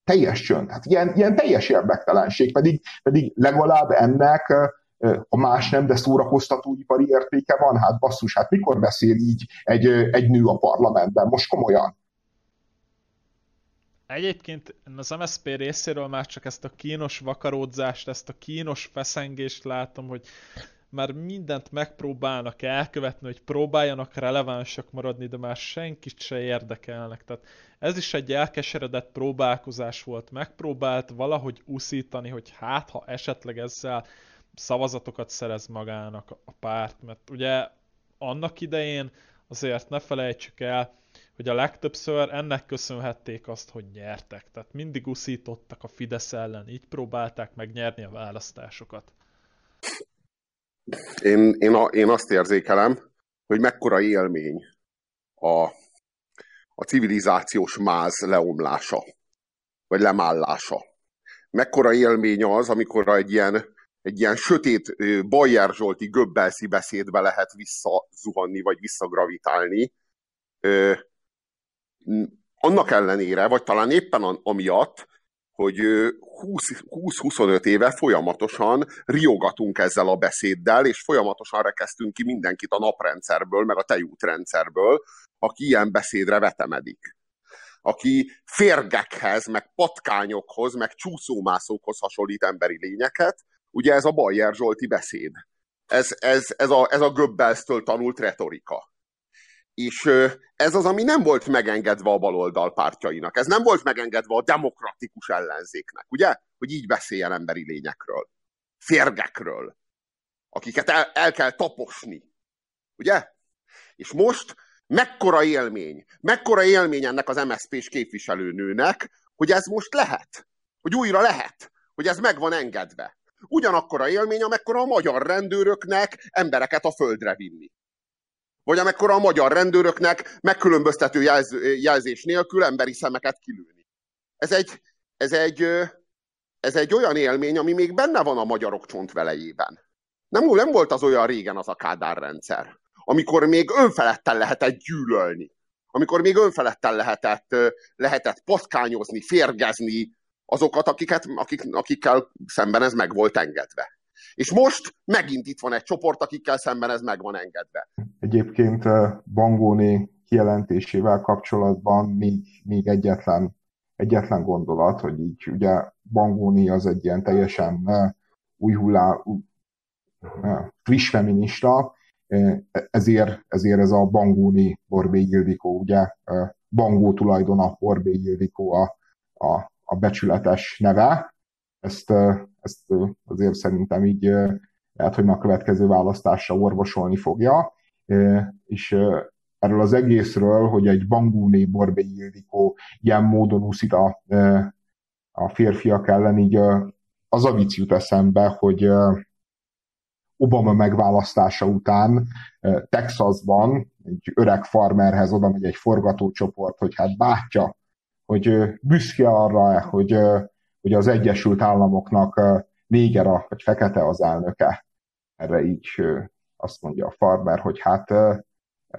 teljes csönd. Hát ilyen, ilyen teljes érdektelenség, pedig, pedig legalább ennek a más nem, de szórakoztatóipari értéke van, hát basszus, hát mikor beszél így egy, egy nő a parlamentben, most komolyan? Egyébként az MSZP részéről már csak ezt a kínos vakaródzást, ezt a kínos feszengést látom, hogy már mindent megpróbálnak elkövetni, hogy próbáljanak relevánsak maradni, de már senkit se érdekelnek. Tehát ez is egy elkeseredett próbálkozás volt. Megpróbált valahogy uszítani, hogy hát ha esetleg ezzel szavazatokat szerez magának a párt, mert ugye annak idején azért ne felejtsük el, hogy a legtöbbször ennek köszönhették azt, hogy nyertek. Tehát mindig uszítottak a Fidesz ellen, így próbálták megnyerni a választásokat. Én, én, a, én azt érzékelem, hogy mekkora élmény a, a civilizációs máz leomlása, vagy lemállása. Mekkora élmény az, amikor egy ilyen egy ilyen sötét Bajer Zsolti göbbelszi beszédbe lehet visszazuhanni, vagy visszagravitálni. Annak ellenére, vagy talán éppen amiatt, hogy 20-25 éve folyamatosan riogatunk ezzel a beszéddel, és folyamatosan rekeztünk ki mindenkit a naprendszerből, meg a tejútrendszerből, aki ilyen beszédre vetemedik aki férgekhez, meg patkányokhoz, meg csúszómászókhoz hasonlít emberi lényeket, Ugye ez a Bajer Zsolti beszéd. Ez, ez, ez a, ez a Göbbelsztől tanult retorika. És ez az, ami nem volt megengedve a baloldal pártjainak. Ez nem volt megengedve a demokratikus ellenzéknek, ugye? Hogy így beszéljen emberi lényekről. Férgekről. Akiket el, el kell taposni. Ugye? És most mekkora élmény, mekkora élmény ennek az MSZP-s képviselőnőnek, hogy ez most lehet. Hogy újra lehet. Hogy ez meg van engedve ugyanakkor a élmény, amekkora a magyar rendőröknek embereket a földre vinni. Vagy amekkora a magyar rendőröknek megkülönböztető jelz, jelzés nélkül emberi szemeket kilőni. Ez egy, ez, egy, ez egy olyan élmény, ami még benne van a magyarok csontvelejében. Nem, nem volt az olyan régen az a Kádár rendszer, amikor még önfeledten lehetett gyűlölni, amikor még önfeledten lehetett, lehetett patkányozni, férgezni, azokat, akiket, akik, akikkel szemben ez meg volt engedve. És most megint itt van egy csoport, akikkel szemben ez meg van engedve. Egyébként Bangóni kijelentésével kapcsolatban még, még egyetlen, egyetlen gondolat, hogy így ugye Bangóni az egy ilyen teljesen új hullá, friss feminista, ezért, ezért ez a Bangóni Borbé Ildikó, ugye Bangó tulajdona Borbé Ildikó a, a, a becsületes neve. Ezt, ezt azért szerintem így lehet, hogy a következő választásra orvosolni fogja, és erről az egészről, hogy egy Bangóni Borbé Ildikó ilyen módon úszít a, a férfiak ellen, így az a vicc jut eszembe, hogy Obama megválasztása után Texasban egy öreg farmerhez oda megy egy forgatócsoport, hogy hát bátya, hogy büszke arra, hogy, hogy az Egyesült Államoknak néger a, vagy fekete az elnöke. Erre így azt mondja a farmer, hogy hát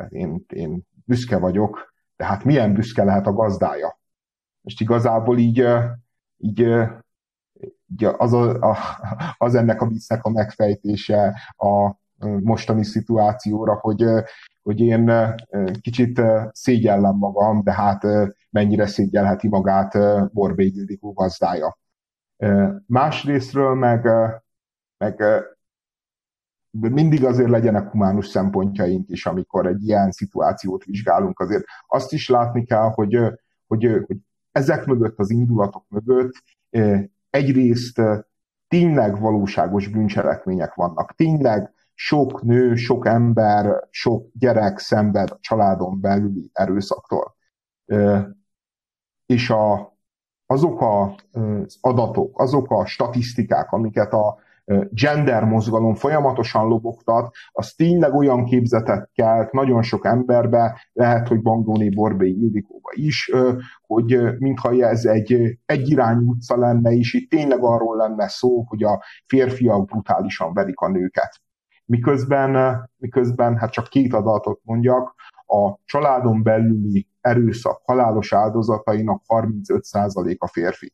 én, én büszke vagyok, de hát milyen büszke lehet a gazdája. Most igazából így, így az, a, a, az ennek a viccnek a megfejtése a mostani szituációra, hogy, hogy én kicsit szégyellem magam, de hát mennyire szégyelheti magát Borbé Ildikó gazdája. Másrésztről meg, meg mindig azért legyenek humánus szempontjaink is, amikor egy ilyen szituációt vizsgálunk. Azért azt is látni kell, hogy, hogy, hogy ezek mögött, az indulatok mögött egyrészt tényleg valóságos bűncselekmények vannak. Tényleg sok nő, sok ember, sok gyerek szenved a családon belüli erőszaktól. És a, azok az adatok, azok a statisztikák, amiket a gender mozgalom folyamatosan lobogtat, az tényleg olyan képzetet kelt nagyon sok emberbe, lehet, hogy Bangóné Borbé Ildikóba is, hogy mintha ez egy egyirányú utca lenne, és itt tényleg arról lenne szó, hogy a férfiak brutálisan verik a nőket. Miközben, miközben hát csak két adatot mondjak, a családon belüli erőszak halálos áldozatainak 35% a férfi.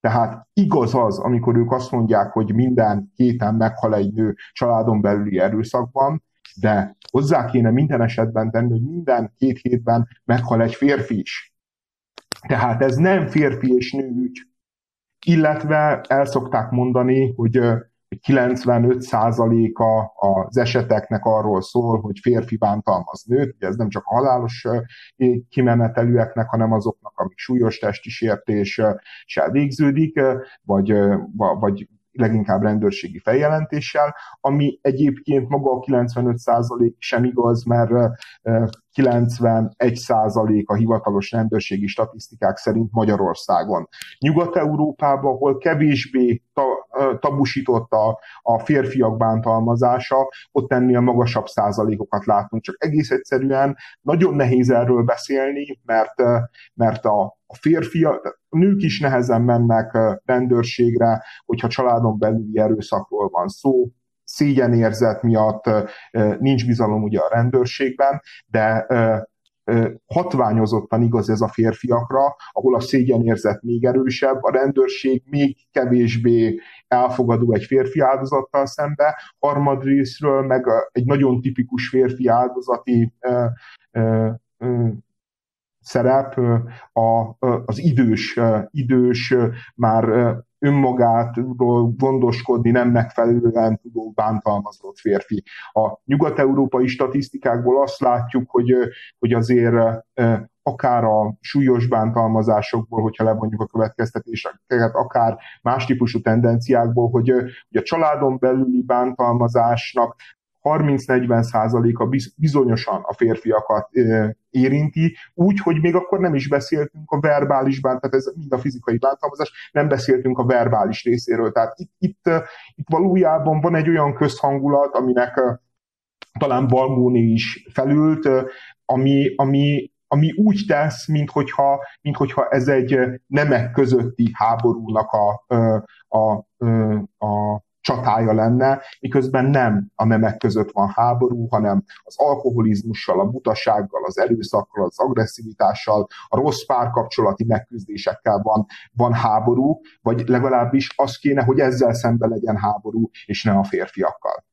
Tehát igaz az, amikor ők azt mondják, hogy minden héten meghal egy nő családon belüli erőszakban, de hozzá kéne minden esetben tenni, hogy minden két hétben meghal egy férfi is. Tehát ez nem férfi és nő ügy. Illetve el szokták mondani, hogy 95%-a az eseteknek arról szól, hogy férfi bántalmaz nőt, ez nem csak a halálos kimenetelűeknek, hanem azoknak, amik súlyos testi sértéssel végződik, vagy, vagy leginkább rendőrségi feljelentéssel, ami egyébként maga a 95% sem igaz, mert 91% a hivatalos rendőrségi statisztikák szerint Magyarországon. Nyugat-Európában, ahol kevésbé tabusított a, a férfiak bántalmazása, ott ennél magasabb százalékokat látunk. Csak egész egyszerűen nagyon nehéz erről beszélni, mert, mert a, a férfiak, a nők is nehezen mennek rendőrségre, hogyha családon belüli erőszakról van szó, szégyenérzet miatt nincs bizalom ugye a rendőrségben, de hatványozottan igaz ez a férfiakra, ahol a szégyenérzet még erősebb, a rendőrség még kevésbé elfogadó egy férfi áldozattal szembe, harmadrésztről meg egy nagyon tipikus férfi áldozati szerep a, az idős, idős már önmagátról gondoskodni nem megfelelően tudó bántalmazott férfi. A nyugat-európai statisztikákból azt látjuk, hogy, hogy azért akár a súlyos bántalmazásokból, hogyha levonjuk a következtetéseket, akár más típusú tendenciákból, hogy, hogy a családon belüli bántalmazásnak 30-40 százaléka bizonyosan a férfiakat érinti, úgy, hogy még akkor nem is beszéltünk a verbális bánt, tehát ez mind a fizikai bántalmazás, nem beszéltünk a verbális részéről. Tehát itt, itt, itt valójában van egy olyan közhangulat, aminek talán Balmóni is felült, ami, ami, ami úgy tesz, minthogyha, minthogyha ez egy nemek közötti háborúnak a, a, a, a csatája lenne, miközben nem a nemek között van háború, hanem az alkoholizmussal, a butasággal, az erőszakkal, az agresszivitással, a rossz párkapcsolati megküzdésekkel van, van háború, vagy legalábbis az kéne, hogy ezzel szembe legyen háború, és ne a férfiakkal.